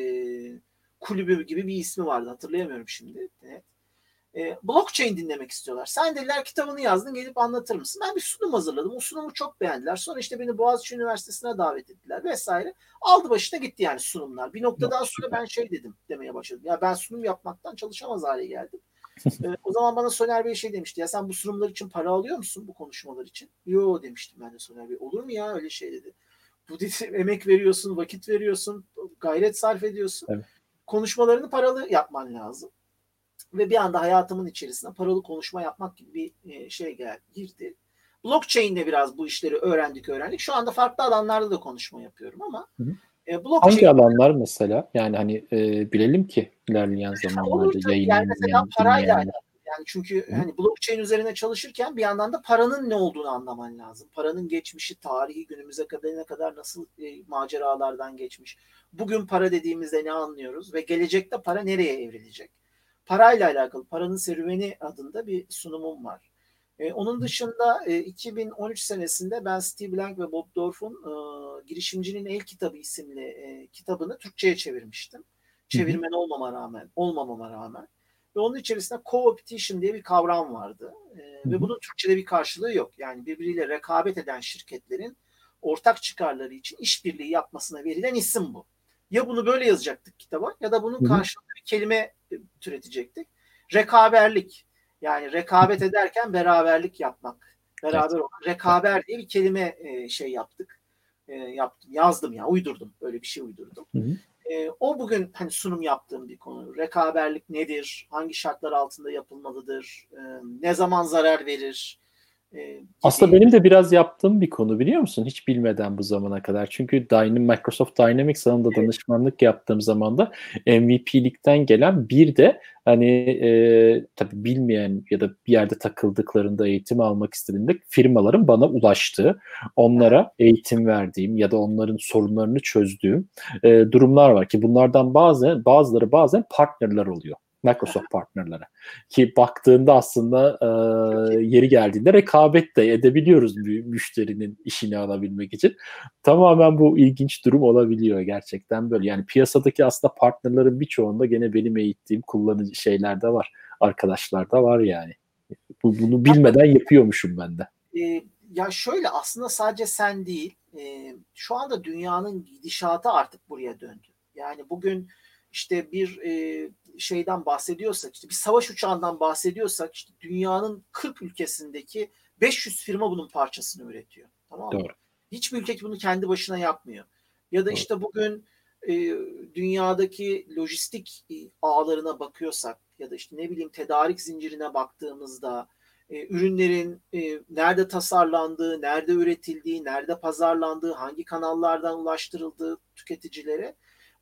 kulübü gibi bir ismi vardı hatırlayamıyorum şimdi. Evet. E, blockchain dinlemek istiyorlar. Sen dediler kitabını yazdın gelip anlatır mısın? Ben bir sunum hazırladım. O sunumu çok beğendiler. Sonra işte beni Boğaziçi Üniversitesi'ne davet ettiler vesaire. Aldı başına gitti yani sunumlar. Bir noktadan sonra ben şey dedim demeye başladım. Ya ben sunum yapmaktan çalışamaz hale geldim. <laughs> e, o zaman bana Soner Bey şey demişti. Ya sen bu sunumlar için para alıyor musun bu konuşmalar için? Yo demiştim ben de Soner Bey. Olur mu ya öyle şey dedi. Bu dedi emek veriyorsun, vakit veriyorsun, gayret sarf ediyorsun. Evet. Konuşmalarını paralı yapman lazım. Ve bir anda hayatımın içerisine paralı konuşma yapmak gibi bir e, şey girdi. Blockchain'de biraz bu işleri öğrendik öğrendik. Şu anda farklı alanlarda da konuşma yapıyorum ama hı hı. E, blockchain... Hangi alanlar mesela? Yani hani e, bilelim ki ilerleyen zamanlarda yayınlayan yani mesela parayla yani çünkü Hı. hani blockchain üzerine çalışırken bir yandan da paranın ne olduğunu anlaman lazım. Paranın geçmişi, tarihi günümüze kadar ne kadar nasıl e, maceralardan geçmiş. Bugün para dediğimizde ne anlıyoruz ve gelecekte para nereye evrilecek? Parayla alakalı Paranın Serüveni adında bir sunumum var. E, onun dışında e, 2013 senesinde ben Steve Blank ve Bob Dorf'un e, Girişimcinin El Kitabı isimli e, kitabını Türkçe'ye çevirmiştim. Çevirmen olmama rağmen, olmamama rağmen. Ve onun içerisinde co-opetition diye bir kavram vardı. E, ve bunun Türkçe'de bir karşılığı yok. Yani birbiriyle rekabet eden şirketlerin ortak çıkarları için işbirliği yapmasına verilen isim bu. Ya bunu böyle yazacaktık kitaba ya da bunun karşılığında bir kelime e, türetecektik. Rekaberlik yani rekabet ederken beraberlik yapmak. Beraber evet. Rekaber diye bir kelime e, şey yaptık. E, yaptım, yazdım ya, uydurdum. Böyle bir şey uydurdum. Hı hı. E, o bugün hani sunum yaptığım bir konu. Rekaberlik nedir? Hangi şartlar altında yapılmalıdır? E, ne zaman zarar verir? Aslında benim de biraz yaptığım bir konu biliyor musun? Hiç bilmeden bu zamana kadar. Çünkü Dynam, Microsoft Dynamics alanında evet. danışmanlık yaptığım zaman da MVP'likten gelen bir de hani e, tabii bilmeyen ya da bir yerde takıldıklarında eğitim almak istediğinde firmaların bana ulaştığı, onlara eğitim verdiğim ya da onların sorunlarını çözdüğüm e, durumlar var ki bunlardan bazen bazıları bazen partnerler oluyor. Microsoft partnerlere. Ki baktığında aslında e, yeri geldiğinde rekabet de edebiliyoruz müşterinin işini alabilmek için. Tamamen bu ilginç durum olabiliyor gerçekten böyle. Yani piyasadaki aslında partnerlerin birçoğunda gene benim eğittiğim kullanıcı şeyler de var. Arkadaşlar da var yani. Bu, bunu bilmeden yapıyormuşum ben de. E, ya şöyle aslında sadece sen değil e, şu anda dünyanın gidişatı artık buraya döndü. Yani bugün işte bir e, şeyden bahsediyorsak işte bir savaş uçağından bahsediyorsak işte dünyanın 40 ülkesindeki 500 firma bunun parçasını üretiyor. Tamam mı? Doğru. Hiçbir ülke bunu kendi başına yapmıyor. Ya da işte bugün e, dünyadaki lojistik e, ağlarına bakıyorsak ya da işte ne bileyim tedarik zincirine baktığımızda e, ürünlerin e, nerede tasarlandığı, nerede üretildiği, nerede pazarlandığı, hangi kanallardan ulaştırıldığı tüketicilere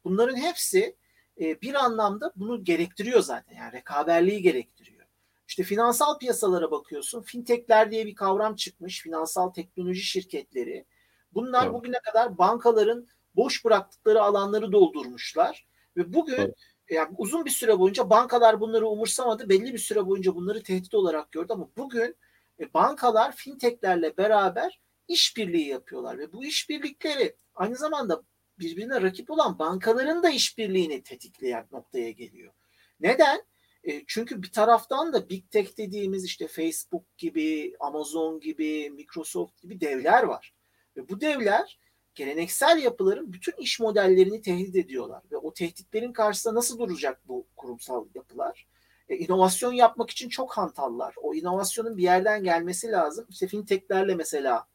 bunların hepsi e, bir anlamda bunu gerektiriyor zaten. Yani rekaberliği gerektiriyor. İşte finansal piyasalara bakıyorsun. Fintechler diye bir kavram çıkmış. Finansal teknoloji şirketleri. Bunlar evet. bugüne kadar bankaların boş bıraktıkları alanları doldurmuşlar. Ve bugün evet. yani uzun bir süre boyunca bankalar bunları umursamadı. Belli bir süre boyunca bunları tehdit olarak gördü ama bugün e, bankalar fintechlerle beraber işbirliği yapıyorlar ve bu işbirlikleri aynı zamanda birbirine rakip olan bankaların da işbirliğini tetikleyen noktaya geliyor. Neden? E, çünkü bir taraftan da Big Tech dediğimiz işte Facebook gibi, Amazon gibi, Microsoft gibi devler var. Ve bu devler geleneksel yapıların bütün iş modellerini tehdit ediyorlar. Ve o tehditlerin karşısında nasıl duracak bu kurumsal yapılar? E, inovasyon yapmak için çok hantallar. O inovasyonun bir yerden gelmesi lazım. İşte fintechlerle mesela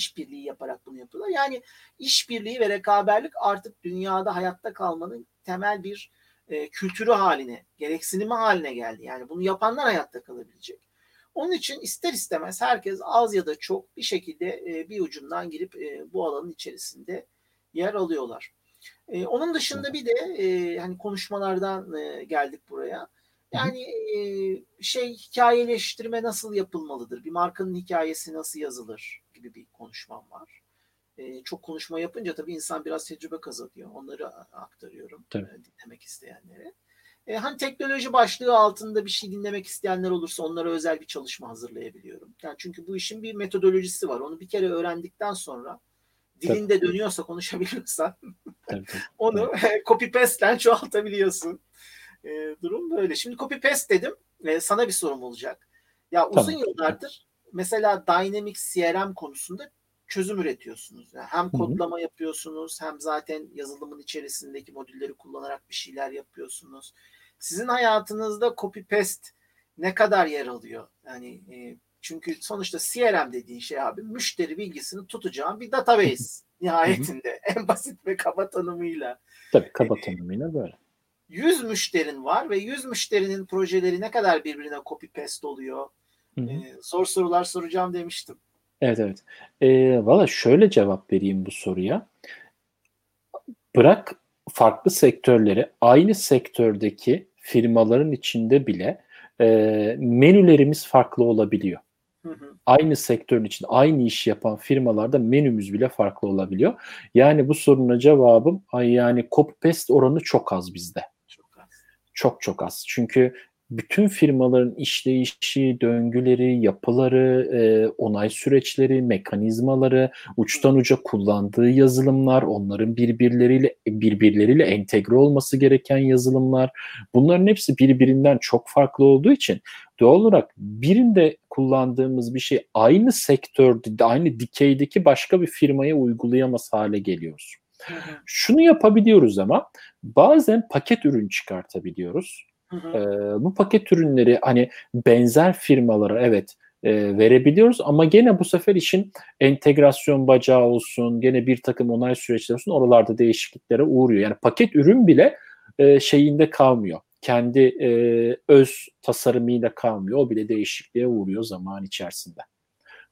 işbirliği yaparak bunu yapıyorlar. Yani işbirliği ve rekaberlik artık dünyada hayatta kalmanın temel bir e, kültürü haline, gereksinimi haline geldi. Yani bunu yapanlar hayatta kalabilecek. Onun için ister istemez herkes az ya da çok bir şekilde e, bir ucundan girip e, bu alanın içerisinde yer alıyorlar. E, onun dışında bir de e, hani konuşmalardan e, geldik buraya. Yani e, şey hikayeleştirme nasıl yapılmalıdır? Bir markanın hikayesi nasıl yazılır? Gibi bir konuşmam var. E, çok konuşma yapınca tabii insan biraz tecrübe kazanıyor. Onları aktarıyorum tabii. E, dinlemek isteyenlere. E, hani teknoloji başlığı altında bir şey dinlemek isteyenler olursa onlara özel bir çalışma hazırlayabiliyorum. Yani çünkü bu işin bir metodolojisi var. Onu bir kere öğrendikten sonra dilinde tabii. dönüyorsa konuşabiliyorsan <laughs> <laughs> onu <laughs> copy paste'len çoğaltabiliyorsun. E, durum böyle. Şimdi copy paste dedim. E, sana bir sorum olacak. Ya uzun tamam. yıllardır mesela Dynamics CRM konusunda çözüm üretiyorsunuz. Yani hem kodlama Hı-hı. yapıyorsunuz hem zaten yazılımın içerisindeki modülleri kullanarak bir şeyler yapıyorsunuz. Sizin hayatınızda copy paste ne kadar yer alıyor? Yani e, çünkü sonuçta CRM dediğin şey abi müşteri bilgisini tutacağın bir database <laughs> nihayetinde <laughs> en basit ve kaba tanımıyla. Tabii kaba e, tanımıyla böyle. 100 müşterin var ve 100 müşterinin projeleri ne kadar birbirine copy paste oluyor? Hı hı. Zor sorular soracağım demiştim. Evet evet. E, Valla şöyle cevap vereyim bu soruya. Bırak farklı sektörleri aynı sektördeki firmaların içinde bile e, menülerimiz farklı olabiliyor. Hı hı. Aynı sektörün içinde aynı iş yapan firmalarda menümüz bile farklı olabiliyor. Yani bu soruna cevabım ay yani copy paste oranı çok az bizde. Çok az. Çok çok az. Çünkü bütün firmaların işleyişi, döngüleri, yapıları, e, onay süreçleri, mekanizmaları, uçtan uca kullandığı yazılımlar, onların birbirleriyle birbirleriyle entegre olması gereken yazılımlar, bunların hepsi birbirinden çok farklı olduğu için doğal olarak birinde kullandığımız bir şey aynı sektörde, aynı dikeydeki başka bir firmaya uygulayamaz hale geliyoruz. Şunu yapabiliyoruz ama bazen paket ürün çıkartabiliyoruz E, bu paket ürünleri hani benzer firmalara evet e, verebiliyoruz ama gene bu sefer işin entegrasyon bacağı olsun, gene bir takım onay süreçleri olsun oralarda değişikliklere uğruyor. Yani paket ürün bile e, şeyinde kalmıyor. Kendi e, öz tasarımıyla kalmıyor. O bile değişikliğe uğruyor zaman içerisinde.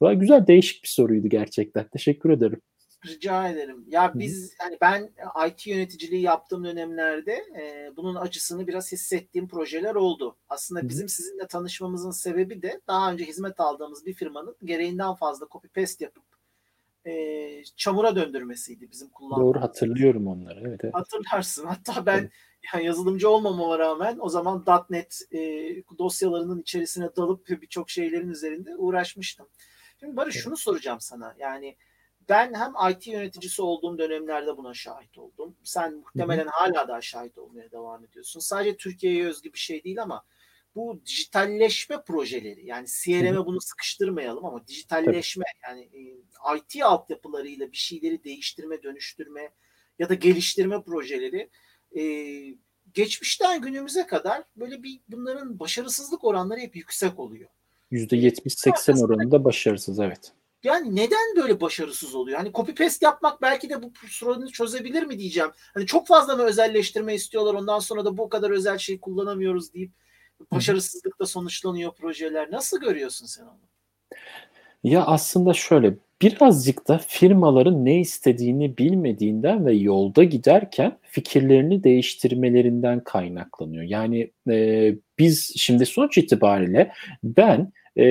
Valla güzel değişik bir soruydu gerçekten. Teşekkür ederim. Rica ederim. Ya biz hani ben IT yöneticiliği yaptığım dönemlerde e, bunun acısını biraz hissettiğim projeler oldu. Aslında bizim sizinle tanışmamızın sebebi de daha önce hizmet aldığımız bir firmanın gereğinden fazla copy paste yapıp e, çamura döndürmesiydi bizim kullandığımız. Doğru hatırlıyorum onları. Evet, evet. Hatırlarsın. Hatta ben evet. <laughs> yani yazılımcı olmamama rağmen o zaman .NET e, dosyalarının içerisine dalıp birçok şeylerin üzerinde uğraşmıştım. Şimdi Barış evet. şunu soracağım sana. Yani ben hem IT yöneticisi olduğum dönemlerde buna şahit oldum. Sen muhtemelen hala daha şahit olmaya devam ediyorsun. Sadece Türkiye'ye özgü bir şey değil ama bu dijitalleşme projeleri yani CRM'e bunu sıkıştırmayalım ama dijitalleşme yani e, IT altyapılarıyla bir şeyleri değiştirme, dönüştürme ya da geliştirme projeleri e, geçmişten günümüze kadar böyle bir bunların başarısızlık oranları hep yüksek oluyor. %70-80 oranında başarısız evet. Yani neden böyle başarısız oluyor? Hani copy paste yapmak belki de bu sorunu çözebilir mi diyeceğim. Hani çok fazla mı özelleştirme istiyorlar ondan sonra da bu kadar özel şey kullanamıyoruz deyip başarısızlıkla sonuçlanıyor projeler. Nasıl görüyorsun sen onu? Ya aslında şöyle birazcık da firmaların ne istediğini bilmediğinden ve yolda giderken fikirlerini değiştirmelerinden kaynaklanıyor. Yani e, biz şimdi sonuç itibariyle ben e,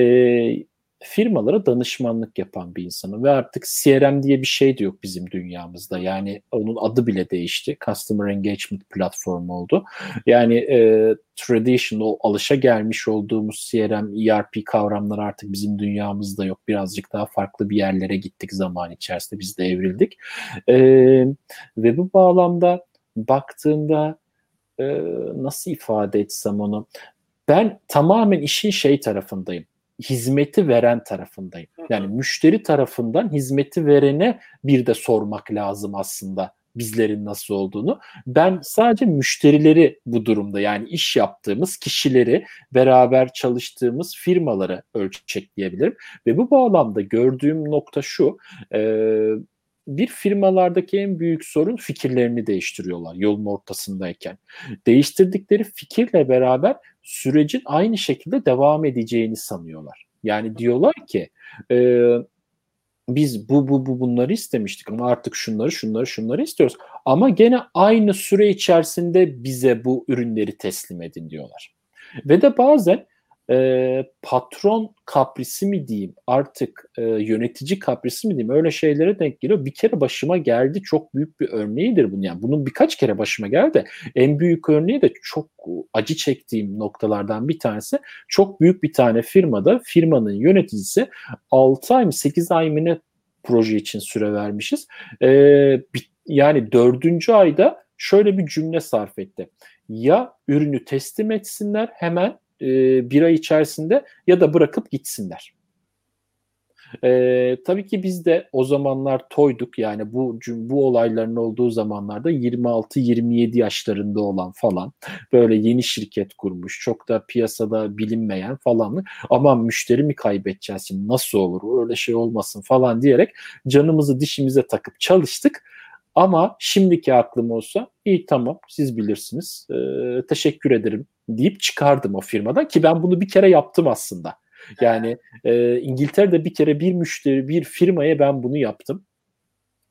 firmalara danışmanlık yapan bir insanım ve artık CRM diye bir şey de yok bizim dünyamızda. Yani onun adı bile değişti. Customer Engagement platformu oldu. Yani e, traditional, alışa gelmiş olduğumuz CRM, ERP kavramları artık bizim dünyamızda yok. Birazcık daha farklı bir yerlere gittik zaman içerisinde. Biz de evrildik. E, ve bu bağlamda baktığımda e, nasıl ifade etsem onu ben tamamen işin şey tarafındayım hizmeti veren tarafındayım. Yani müşteri tarafından hizmeti verene bir de sormak lazım aslında bizlerin nasıl olduğunu. Ben sadece müşterileri bu durumda yani iş yaptığımız kişileri, beraber çalıştığımız firmaları ölçekleyebilirim. Ve bu bağlamda gördüğüm nokta şu, e, bir firmalardaki en büyük sorun fikirlerini değiştiriyorlar yolun ortasındayken. Değiştirdikleri fikirle beraber sürecin aynı şekilde devam edeceğini sanıyorlar. Yani diyorlar ki e, biz bu bu bu bunları istemiştik ama artık şunları şunları şunları istiyoruz. Ama gene aynı süre içerisinde bize bu ürünleri teslim edin diyorlar. Ve de bazen e, patron kaprisi mi diyeyim artık e, yönetici kaprisi mi diyeyim öyle şeylere denk geliyor. Bir kere başıma geldi çok büyük bir örneğidir bunun yani bunun birkaç kere başıma geldi. En büyük örneği de çok acı çektiğim noktalardan bir tanesi çok büyük bir tane firmada firmanın yöneticisi 6 ay mı 8 ay mı ne proje için süre vermişiz. E, yani dördüncü ayda şöyle bir cümle sarf etti. Ya ürünü teslim etsinler hemen e, bir ay içerisinde ya da bırakıp gitsinler. E, tabii ki biz de o zamanlar toyduk yani bu bu olayların olduğu zamanlarda 26-27 yaşlarında olan falan böyle yeni şirket kurmuş çok da piyasada bilinmeyen falan aman müşteri mi kaybedeceğiz şimdi nasıl olur öyle şey olmasın falan diyerek canımızı dişimize takıp çalıştık. Ama şimdiki aklım olsa iyi tamam siz bilirsiniz e, teşekkür ederim deyip çıkardım o firmadan ki ben bunu bir kere yaptım aslında. Yani <laughs> e, İngiltere'de bir kere bir müşteri, bir firmaya ben bunu yaptım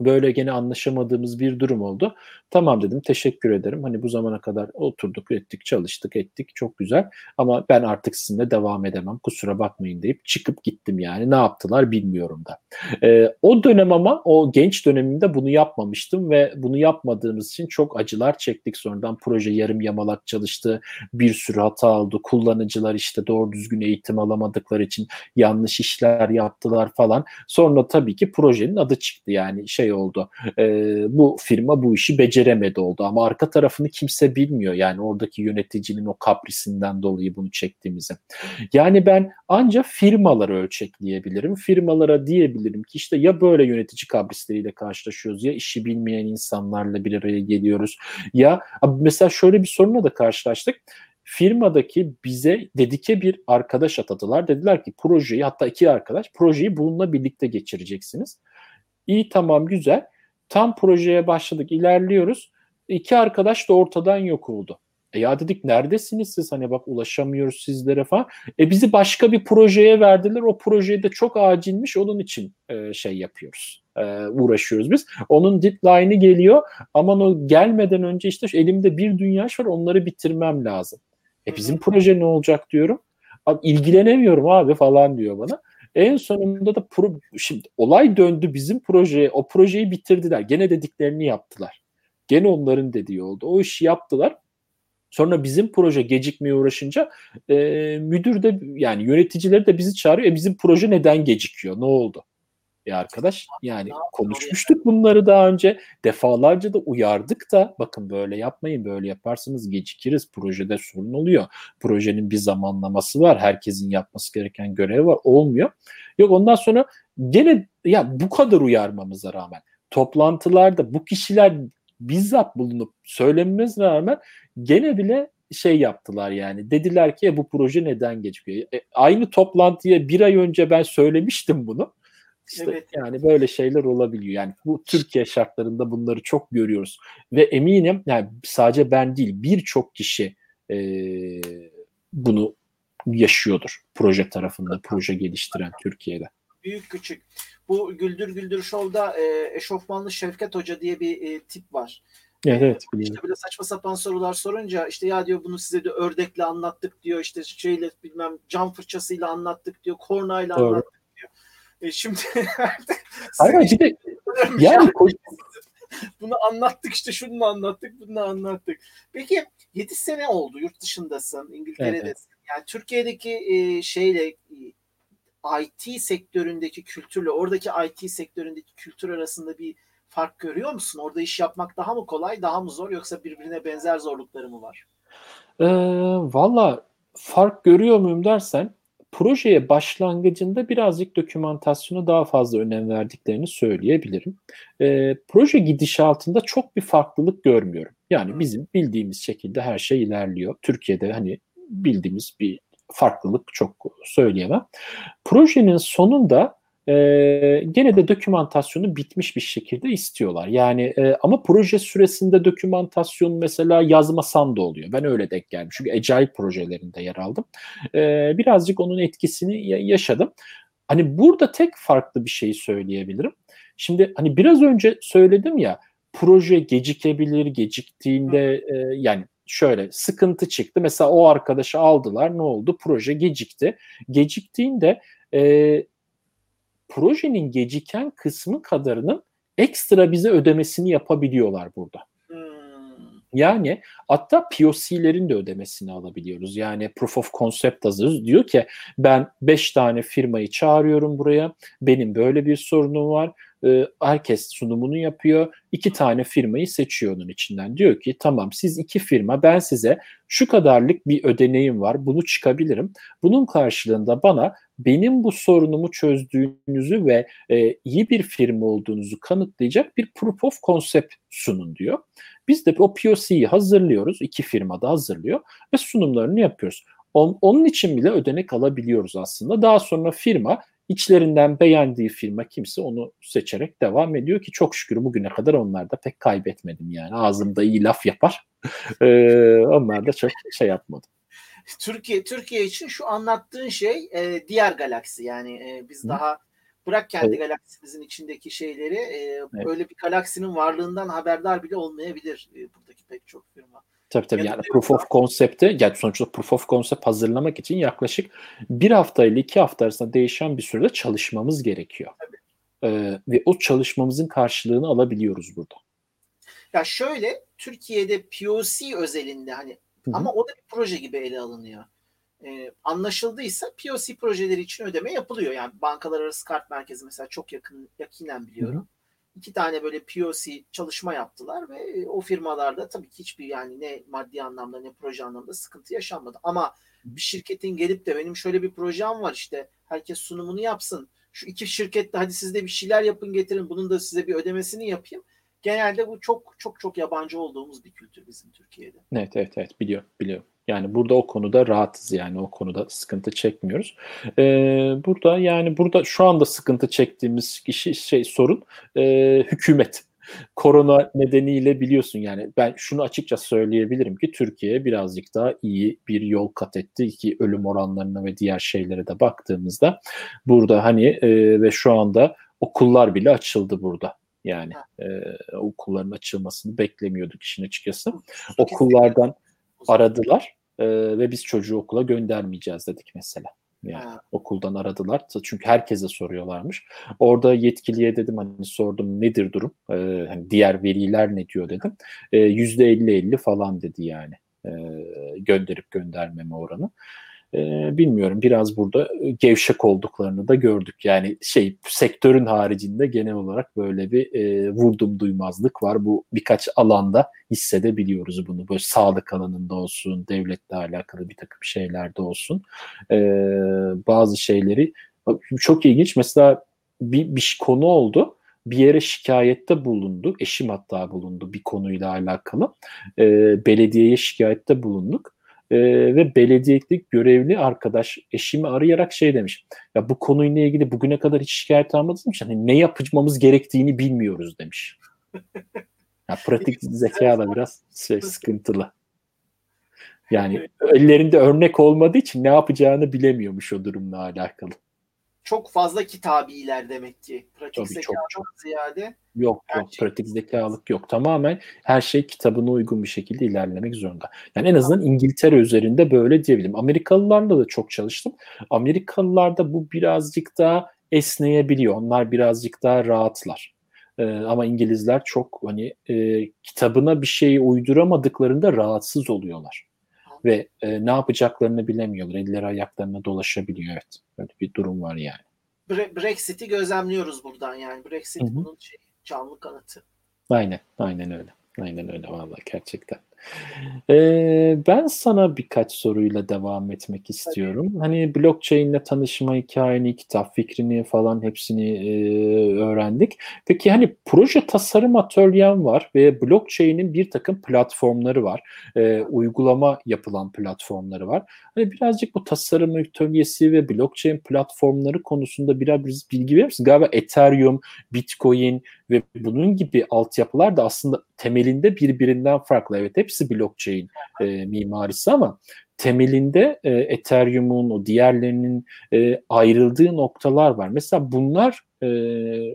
böyle gene anlaşamadığımız bir durum oldu. Tamam dedim teşekkür ederim. Hani bu zamana kadar oturduk ettik çalıştık ettik çok güzel ama ben artık sizinle devam edemem kusura bakmayın deyip çıkıp gittim yani ne yaptılar bilmiyorum da. Ee, o dönem ama o genç dönemimde bunu yapmamıştım ve bunu yapmadığımız için çok acılar çektik. Sonradan proje yarım yamalak çalıştı. Bir sürü hata oldu. Kullanıcılar işte doğru düzgün eğitim alamadıkları için yanlış işler yaptılar falan. Sonra tabii ki projenin adı çıktı yani şey şey oldu. E, bu firma bu işi beceremedi oldu ama arka tarafını kimse bilmiyor. Yani oradaki yöneticinin o kaprisinden dolayı bunu çektiğimizi. Yani ben ancak firmaları ölçekleyebilirim. Firmalara diyebilirim ki işte ya böyle yönetici kaprisleriyle karşılaşıyoruz ya işi bilmeyen insanlarla bir araya geliyoruz. Ya mesela şöyle bir sorunla da karşılaştık firmadaki bize dedike bir arkadaş atadılar. Dediler ki projeyi hatta iki arkadaş projeyi bununla birlikte geçireceksiniz. İyi tamam güzel. Tam projeye başladık ilerliyoruz. İki arkadaş da ortadan yok oldu. E ya dedik neredesiniz siz hani bak ulaşamıyoruz sizlere falan. E bizi başka bir projeye verdiler. O projeye de çok acilmiş onun için e, şey yapıyoruz. E, uğraşıyoruz biz. Onun deadline'ı geliyor. Aman o gelmeden önce işte elimde bir dünya var onları bitirmem lazım. E bizim proje ne olacak diyorum. Abi ilgilenemiyorum abi falan diyor bana. En sonunda da pro, şimdi olay döndü bizim projeye. O projeyi bitirdiler. Gene dediklerini yaptılar. Gene onların dediği oldu. O işi yaptılar. Sonra bizim proje gecikmeye uğraşınca e, müdür de yani yöneticileri de bizi çağırıyor. E bizim proje neden gecikiyor? Ne oldu? E arkadaş yani konuşmuştuk bunları daha önce. Defalarca da uyardık da bakın böyle yapmayın böyle yaparsanız gecikiriz. Projede sorun oluyor. Projenin bir zamanlaması var. Herkesin yapması gereken görev var. Olmuyor. Yok ondan sonra gene ya bu kadar uyarmamıza rağmen toplantılarda bu kişiler bizzat bulunup söylenmemiz rağmen gene bile şey yaptılar yani. Dediler ki bu proje neden geçiyor? E, aynı toplantıya bir ay önce ben söylemiştim bunu. İşte evet. yani böyle şeyler olabiliyor. Yani bu Türkiye şartlarında bunları çok görüyoruz. Ve eminim yani sadece ben değil birçok kişi e, bunu yaşıyordur proje tarafında, proje geliştiren Türkiye'de. Büyük küçük. Bu Güldür Güldür Show'da e, eşofmanlı Şevket Hoca diye bir e, tip var. Evet, evet. İşte böyle saçma sapan sorular sorunca işte ya diyor bunu size de ördekle anlattık diyor işte şeyle bilmem cam fırçasıyla anlattık diyor kornayla Doğru. anlattık e şimdi <laughs> bir de <laughs> yani bunu anlattık işte şunu anlattık bunu anlattık. Peki 7 sene oldu yurt dışındasın İngiltere'desin. Evet. Yani Türkiye'deki e, şeyle IT sektöründeki kültürle oradaki IT sektöründeki kültür arasında bir fark görüyor musun? Orada iş yapmak daha mı kolay, daha mı zor yoksa birbirine benzer zorlukları mı var? Ee, Valla fark görüyor muyum dersen projeye başlangıcında birazcık dokümantasyona daha fazla önem verdiklerini söyleyebilirim. E, proje gidişatında çok bir farklılık görmüyorum. Yani bizim bildiğimiz şekilde her şey ilerliyor. Türkiye'de hani bildiğimiz bir farklılık çok söyleyemem. Projenin sonunda e, gene de dokümantasyonu bitmiş bir şekilde istiyorlar. Yani e, ama proje süresinde dokümantasyon mesela yazmasan da oluyor. Ben öyle denk geldim. Çünkü Agile projelerinde yer aldım. E, birazcık onun etkisini yaşadım. Hani burada tek farklı bir şey söyleyebilirim. Şimdi hani biraz önce söyledim ya proje gecikebilir, geciktiğinde e, yani şöyle sıkıntı çıktı. Mesela o arkadaşı aldılar ne oldu? Proje gecikti. Geciktiğinde e, projenin geciken kısmı kadarının ekstra bize ödemesini yapabiliyorlar burada. Yani hatta POC'lerin de ödemesini alabiliyoruz. Yani proof of concept hazırız. Diyor ki ben 5 tane firmayı çağırıyorum buraya. Benim böyle bir sorunum var. Ee, herkes sunumunu yapıyor. İki tane firmayı seçiyor onun içinden. Diyor ki tamam siz iki firma ben size şu kadarlık bir ödeneğim var. Bunu çıkabilirim. Bunun karşılığında bana benim bu sorunumu çözdüğünüzü ve e, iyi bir firma olduğunuzu kanıtlayacak bir proof of concept sunun diyor. Biz de o POC'yi hazırlıyoruz. iki firma da hazırlıyor ve sunumlarını yapıyoruz. On, onun için bile ödenek alabiliyoruz aslında. Daha sonra firma içlerinden beğendiği firma kimse onu seçerek devam ediyor ki çok şükür bugüne kadar onlar da pek kaybetmedim yani. Ağzımda iyi laf yapar. <laughs> ee, onlar da çok şey yapmadım. Türkiye Türkiye için şu anlattığın şey e, diğer galaksi yani e, biz Hı. daha bırak kendi evet. galaksimizin içindeki şeyleri e, evet. böyle bir galaksinin varlığından haberdar bile olmayabilir e, buradaki pek çok firma. Tabii tabii yani proof of concept'te yani sonuçta proof of concept hazırlamak için yaklaşık bir hafta ile iki hafta arasında değişen bir sürede çalışmamız gerekiyor. Ee, ve o çalışmamızın karşılığını alabiliyoruz burada. Ya şöyle Türkiye'de POC özelinde hani Hı-hı. ama o da bir proje gibi ele alınıyor. Ee, anlaşıldıysa POC projeleri için ödeme yapılıyor. Yani bankalar arası kart merkezi mesela çok yakın yakinen biliyorum. Hı-hı iki tane böyle POC çalışma yaptılar ve e, o firmalarda tabii ki hiçbir yani ne maddi anlamda ne proje anlamda sıkıntı yaşanmadı. Ama bir şirketin gelip de benim şöyle bir projem var işte herkes sunumunu yapsın. Şu iki şirkette hadi siz de bir şeyler yapın getirin bunun da size bir ödemesini yapayım. Genelde bu çok çok çok yabancı olduğumuz bir kültür bizim Türkiye'de. Evet evet evet biliyor biliyor. Yani burada o konuda rahatız yani o konuda sıkıntı çekmiyoruz. Ee, burada yani burada şu anda sıkıntı çektiğimiz kişi şey sorun e, hükümet. <laughs> Korona nedeniyle biliyorsun yani ben şunu açıkça söyleyebilirim ki Türkiye birazcık daha iyi bir yol kat etti ki ölüm oranlarına ve diğer şeylere de baktığımızda burada hani e, ve şu anda okullar bile açıldı burada. Yani e, okulların açılmasını beklemiyorduk işin açıkçası. Okullardan aradılar e, ve biz çocuğu okula göndermeyeceğiz dedik mesela. Yani ha. okuldan aradılar. Çünkü herkese soruyorlarmış. Orada yetkiliye dedim hani sordum nedir durum? Ee, hani diğer veliler ne diyor dedim. Yüzde ee, %50-50 falan dedi yani. Ee, gönderip göndermeme oranı e, bilmiyorum biraz burada gevşek olduklarını da gördük. Yani şey sektörün haricinde genel olarak böyle bir e, vurdum duymazlık var. Bu birkaç alanda hissedebiliyoruz bunu. Böyle sağlık alanında olsun, devletle alakalı bir takım şeylerde olsun. E, bazı şeyleri çok ilginç. Mesela bir, bir konu oldu bir yere şikayette bulundu. Eşim hatta bulundu bir konuyla alakalı. E, belediyeye şikayette bulunduk e, ve belediyelik görevli arkadaş eşimi arayarak şey demiş. Ya bu konuyla ilgili bugüne kadar hiç şikayet almadığım için hani ne yapmamız gerektiğini bilmiyoruz demiş. Ya pratik <laughs> zeka da biraz şey sıkıntılı. Yani ellerinde örnek olmadığı için ne yapacağını bilemiyormuş o durumla alakalı çok fazla kitabiler demek ki. Pratik Tabii zeka çok, çok ziyade. Yok yok şey. pratik zekalık yok. Tamamen her şey kitabına uygun bir şekilde ilerlemek zorunda. Yani en azından İngiltere üzerinde böyle diyebilirim. Amerikalılarla da çok çalıştım. Amerikalılarda bu birazcık daha esneyebiliyor. Onlar birazcık daha rahatlar. Ee, ama İngilizler çok hani e, kitabına bir şeyi uyduramadıklarında rahatsız oluyorlar. Ve e, ne yapacaklarını bilemiyorlar. Elleri ayaklarına dolaşabiliyor. Evet. Böyle bir durum var yani. Brexit'i gözlemliyoruz buradan yani. Brexit Hı-hı. bunun şey, canlı kanıtı. Aynen. Aynen öyle. Aynen öyle vallahi gerçekten. Ee, ben sana birkaç soruyla devam etmek istiyorum. Tabii. Hani blockchain ile tanışma hikayeni, kitap fikrini falan hepsini e, öğrendik. Peki hani proje tasarım atölyen var ve blockchain'in bir takım platformları var. E, uygulama yapılan platformları var. Hani birazcık bu tasarım atölyesi ve blockchain platformları konusunda biraz bilgi verir misin? Galiba Ethereum, Bitcoin ve bunun gibi altyapılar da aslında temelinde birbirinden farklı. Evet hepsi blockchain e, mimarisi ama temelinde e, Ethereum'un o diğerlerinin e, ayrıldığı noktalar var. Mesela bunlar e,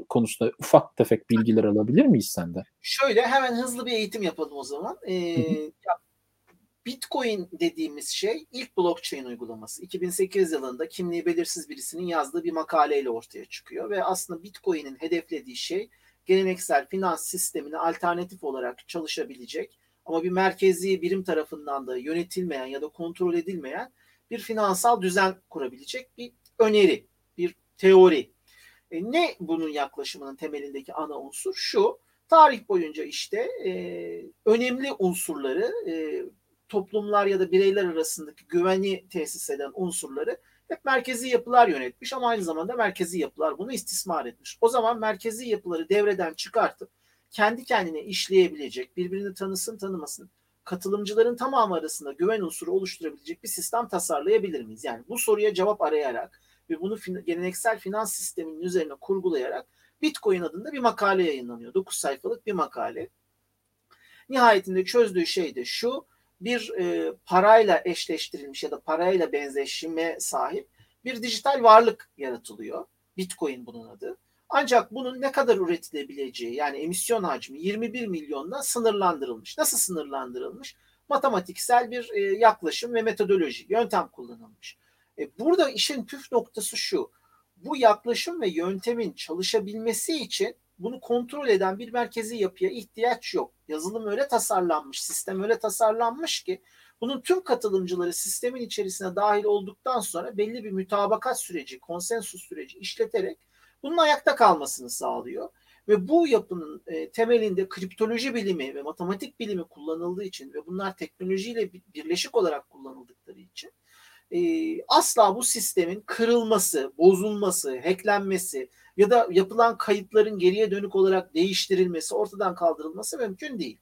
konusunda ufak tefek bilgiler alabilir miyiz senden? Şöyle hemen hızlı bir eğitim yapalım o zaman. E, ya, Bitcoin dediğimiz şey ilk blockchain uygulaması. 2008 yılında kimliği belirsiz birisinin yazdığı bir makaleyle ortaya çıkıyor ve aslında Bitcoin'in hedeflediği şey geleneksel finans sistemine alternatif olarak çalışabilecek ama bir merkezi birim tarafından da yönetilmeyen ya da kontrol edilmeyen bir finansal düzen kurabilecek bir öneri, bir teori. E, ne bunun yaklaşımının temelindeki ana unsur? Şu, tarih boyunca işte e, önemli unsurları, e, toplumlar ya da bireyler arasındaki güveni tesis eden unsurları hep merkezi yapılar yönetmiş ama aynı zamanda merkezi yapılar bunu istismar etmiş. O zaman merkezi yapıları devreden çıkartıp kendi kendine işleyebilecek, birbirini tanısın tanımasın, katılımcıların tamamı arasında güven unsuru oluşturabilecek bir sistem tasarlayabilir miyiz? Yani bu soruya cevap arayarak ve bunu fin- geleneksel finans sisteminin üzerine kurgulayarak Bitcoin adında bir makale yayınlanıyor. 9 sayfalık bir makale. Nihayetinde çözdüğü şey de şu bir e, parayla eşleştirilmiş ya da parayla benzeşime sahip bir dijital varlık yaratılıyor. Bitcoin bunun adı. Ancak bunun ne kadar üretilebileceği yani emisyon hacmi 21 milyonla sınırlandırılmış. Nasıl sınırlandırılmış? Matematiksel bir e, yaklaşım ve metodoloji, yöntem kullanılmış. E, burada işin püf noktası şu. Bu yaklaşım ve yöntemin çalışabilmesi için bunu kontrol eden bir merkezi yapıya ihtiyaç yok. Yazılım öyle tasarlanmış, sistem öyle tasarlanmış ki bunun tüm katılımcıları sistemin içerisine dahil olduktan sonra belli bir mütabakat süreci, konsensus süreci işleterek bunun ayakta kalmasını sağlıyor. Ve bu yapının e, temelinde kriptoloji bilimi ve matematik bilimi kullanıldığı için ve bunlar teknolojiyle birleşik olarak kullanıldıkları için e, asla bu sistemin kırılması, bozulması, hacklenmesi ya da yapılan kayıtların geriye dönük olarak değiştirilmesi, ortadan kaldırılması mümkün değil.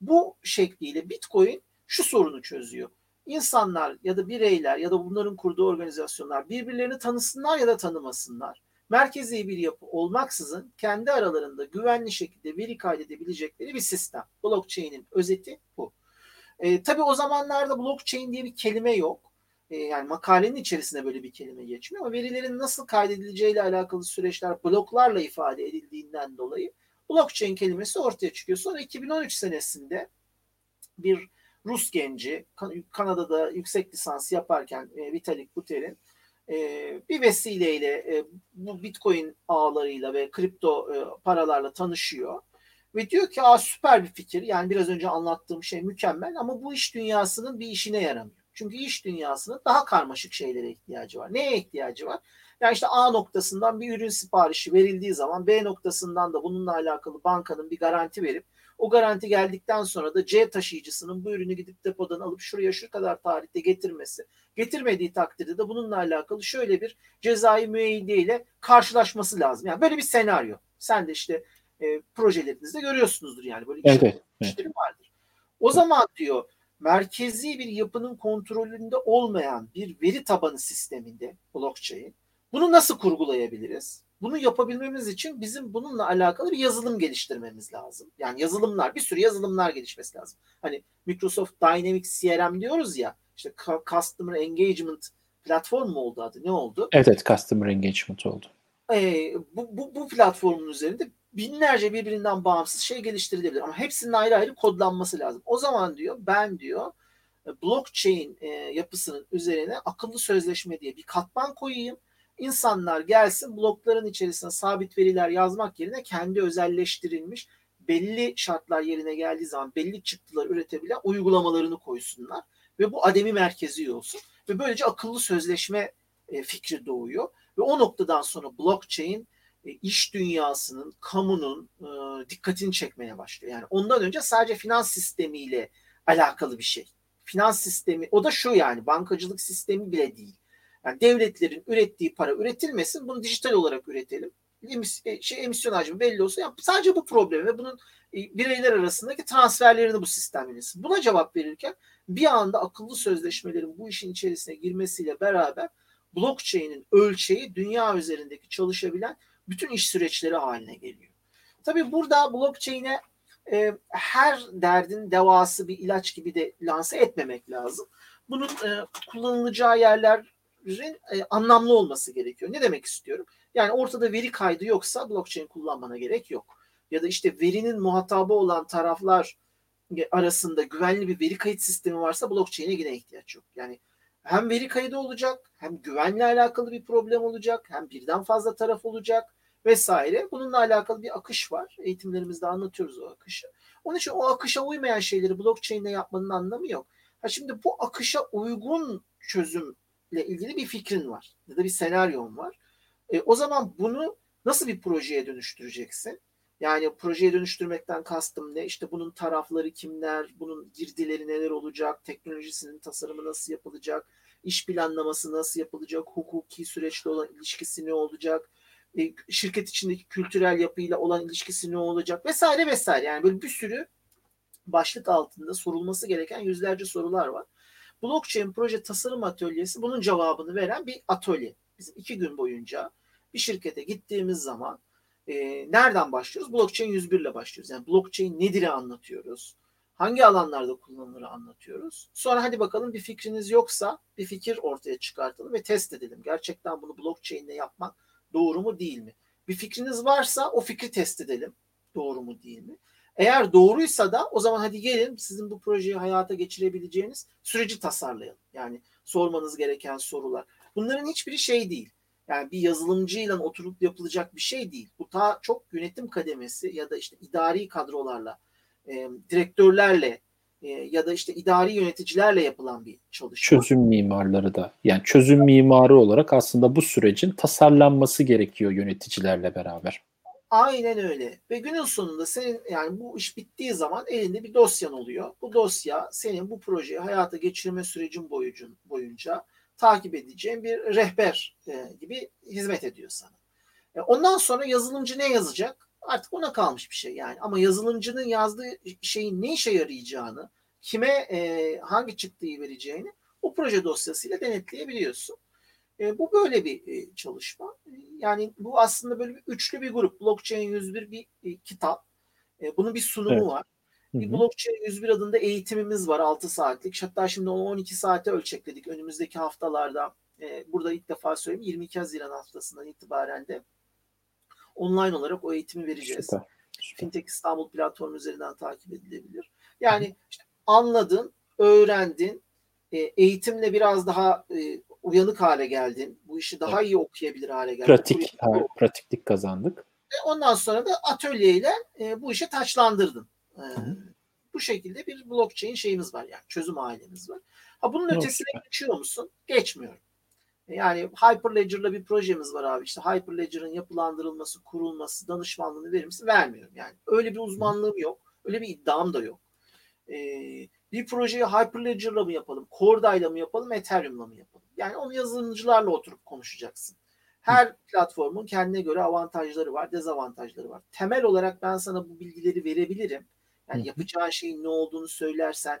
Bu şekliyle Bitcoin şu sorunu çözüyor. İnsanlar ya da bireyler ya da bunların kurduğu organizasyonlar birbirlerini tanısınlar ya da tanımasınlar. Merkezi bir yapı olmaksızın kendi aralarında güvenli şekilde veri kaydedebilecekleri bir sistem. Blockchain'in özeti bu. E, tabii o zamanlarda blockchain diye bir kelime yok. E, yani makalenin içerisinde böyle bir kelime geçmiyor ama verilerin nasıl kaydedileceğiyle alakalı süreçler bloklarla ifade edildiğinden dolayı blockchain kelimesi ortaya çıkıyor. Sonra 2013 senesinde bir Rus genci Kanada'da yüksek lisans yaparken e, Vitalik Buterin e, bir vesileyle e, bu Bitcoin ağlarıyla ve kripto e, paralarla tanışıyor ve diyor ki Aa, süper bir fikir yani biraz önce anlattığım şey mükemmel ama bu iş dünyasının bir işine yaramıyor. Çünkü iş dünyasının daha karmaşık şeylere ihtiyacı var. Neye ihtiyacı var? Yani işte A noktasından bir ürün siparişi verildiği zaman B noktasından da bununla alakalı bankanın bir garanti verip o garanti geldikten sonra da C taşıyıcısının bu ürünü gidip depodan alıp şuraya şu kadar tarihte getirmesi. Getirmediği takdirde de bununla alakalı şöyle bir cezai müeyyide ile karşılaşması lazım. Yani böyle bir senaryo. Sen de işte e, projelerinizde görüyorsunuzdur yani böyle evet, evet, işleri vardır. O zaman diyor merkezi bir yapının kontrolünde olmayan bir veri tabanı sisteminde blockchain bunu nasıl kurgulayabiliriz? Bunu yapabilmemiz için bizim bununla alakalı bir yazılım geliştirmemiz lazım. Yani yazılımlar, bir sürü yazılımlar gelişmesi lazım. Hani Microsoft Dynamics CRM diyoruz ya, işte Customer Engagement platform mu oldu adı? Ne oldu? Evet, evet Customer Engagement oldu. Ee, bu, bu, bu platformun üzerinde binlerce birbirinden bağımsız şey geliştirilebilir. Ama hepsinin ayrı ayrı kodlanması lazım. O zaman diyor ben diyor blockchain e, yapısının üzerine akıllı sözleşme diye bir katman koyayım İnsanlar gelsin blokların içerisine sabit veriler yazmak yerine kendi özelleştirilmiş belli şartlar yerine geldiği zaman belli çıktılar üretebilen uygulamalarını koysunlar ve bu ademi merkezi olsun ve böylece akıllı sözleşme e, fikri doğuyor ve o noktadan sonra blockchain e, iş dünyasının, kamunun e, dikkatini çekmeye başlıyor. Yani ondan önce sadece finans sistemiyle alakalı bir şey. Finans sistemi o da şu yani bankacılık sistemi bile değil. Yani devletlerin ürettiği para üretilmesin. Bunu dijital olarak üretelim. E, şey, emisyon hacmi belli olsa yani sadece bu problemi ve bunun e, bireyler arasındaki transferlerini bu sistem yönesin. Buna cevap verirken bir anda akıllı sözleşmelerin bu işin içerisine girmesiyle beraber blockchain'in ölçeği dünya üzerindeki çalışabilen bütün iş süreçleri haline geliyor. Tabii burada blockchain'e e, her derdin devası bir ilaç gibi de lanse etmemek lazım. Bunun e, kullanılacağı yerler e, anlamlı olması gerekiyor. Ne demek istiyorum? Yani ortada veri kaydı yoksa blockchain kullanmana gerek yok. Ya da işte verinin muhatabı olan taraflar arasında güvenli bir veri kayıt sistemi varsa blockchain'e yine ihtiyaç yok. Yani hem veri kaydı olacak, hem güvenle alakalı bir problem olacak, hem birden fazla taraf olacak vesaire. Bununla alakalı bir akış var. Eğitimlerimizde anlatıyoruz o akışı. Onun için o akışa uymayan şeyleri blockchain'le yapmanın anlamı yok. Ha şimdi bu akışa uygun çözümle ilgili bir fikrin var ya da bir senaryon var. E, o zaman bunu nasıl bir projeye dönüştüreceksin? Yani projeye dönüştürmekten kastım ne? İşte bunun tarafları kimler, bunun girdileri neler olacak, teknolojisinin tasarımı nasıl yapılacak, iş planlaması nasıl yapılacak, hukuki süreçle olan ilişkisi ne olacak, e, şirket içindeki kültürel yapıyla olan ilişkisi ne olacak vesaire vesaire. Yani böyle bir sürü başlık altında sorulması gereken yüzlerce sorular var. Blockchain proje tasarım atölyesi bunun cevabını veren bir atölye. Bizim iki gün boyunca bir şirkete gittiğimiz zaman e, nereden başlıyoruz? Blockchain 101 ile başlıyoruz. Yani blockchain nedir'i anlatıyoruz. Hangi alanlarda kullanılır anlatıyoruz. Sonra hadi bakalım bir fikriniz yoksa bir fikir ortaya çıkartalım ve test edelim. Gerçekten bunu blockchain ile yapmak doğru mu değil mi? Bir fikriniz varsa o fikri test edelim. Doğru mu değil mi? Eğer doğruysa da o zaman hadi gelin sizin bu projeyi hayata geçirebileceğiniz süreci tasarlayalım. Yani sormanız gereken sorular. Bunların hiçbiri şey değil. Yani bir yazılımcıyla oturup yapılacak bir şey değil. Bu ta çok yönetim kademesi ya da işte idari kadrolarla, e, direktörlerle e, ya da işte idari yöneticilerle yapılan bir çalışma. Çözüm mimarları da yani çözüm mimarı olarak aslında bu sürecin tasarlanması gerekiyor yöneticilerle beraber. Aynen öyle. Ve günün sonunda senin yani bu iş bittiği zaman elinde bir dosyan oluyor. Bu dosya senin bu projeyi hayata geçirme sürecin boyucun, boyunca takip edeceğin bir rehber e, gibi hizmet ediyor sana. E, ondan sonra yazılımcı ne yazacak? Artık ona kalmış bir şey yani. Ama yazılımcının yazdığı şeyin ne işe yarayacağını, kime e, hangi çıktıyı vereceğini o proje dosyasıyla denetleyebiliyorsun. E, bu böyle bir e, çalışma. E, yani bu aslında böyle bir üçlü bir grup. Blockchain 101 bir e, kitap. E, bunun bir sunumu evet. var. Bir Blockchain 101 adında eğitimimiz var 6 saatlik. Hatta şimdi onu 12 saate ölçekledik önümüzdeki haftalarda. E, burada ilk defa söyleyeyim 22 Haziran haftasından itibaren de online olarak o eğitimi vereceğiz. Süper. Süper. Fintech İstanbul platformu üzerinden takip edilebilir. Yani işte anladın, öğrendin, e, eğitimle biraz daha e, uyanık hale geldin. Bu işi daha evet. iyi okuyabilir hale geldin. Pratik, ha, pratiklik kazandık. E, ondan sonra da atölyeyle e, bu işi taçlandırdın. E, bu şekilde bir blockchain şeyimiz var yani çözüm ailemiz var. Ha bunun Yok, ötesine geçiyor musun? Geçmiyorum. E, yani Hyperledger'la bir projemiz var abi. İşte Hyperledger'ın yapılandırılması, kurulması, danışmanlığını verir misin? Vermiyorum yani. Öyle bir uzmanlığım yok. Öyle bir iddiam da yok. Ee, bir projeyi Hyperledger'la mı yapalım, Corda'yla mı yapalım, Ethereum'la mı yapalım? Yani onu yazılımcılarla oturup konuşacaksın. Her platformun kendine göre avantajları var, dezavantajları var. Temel olarak ben sana bu bilgileri verebilirim. Yani yapacağın şeyin ne olduğunu söylersen,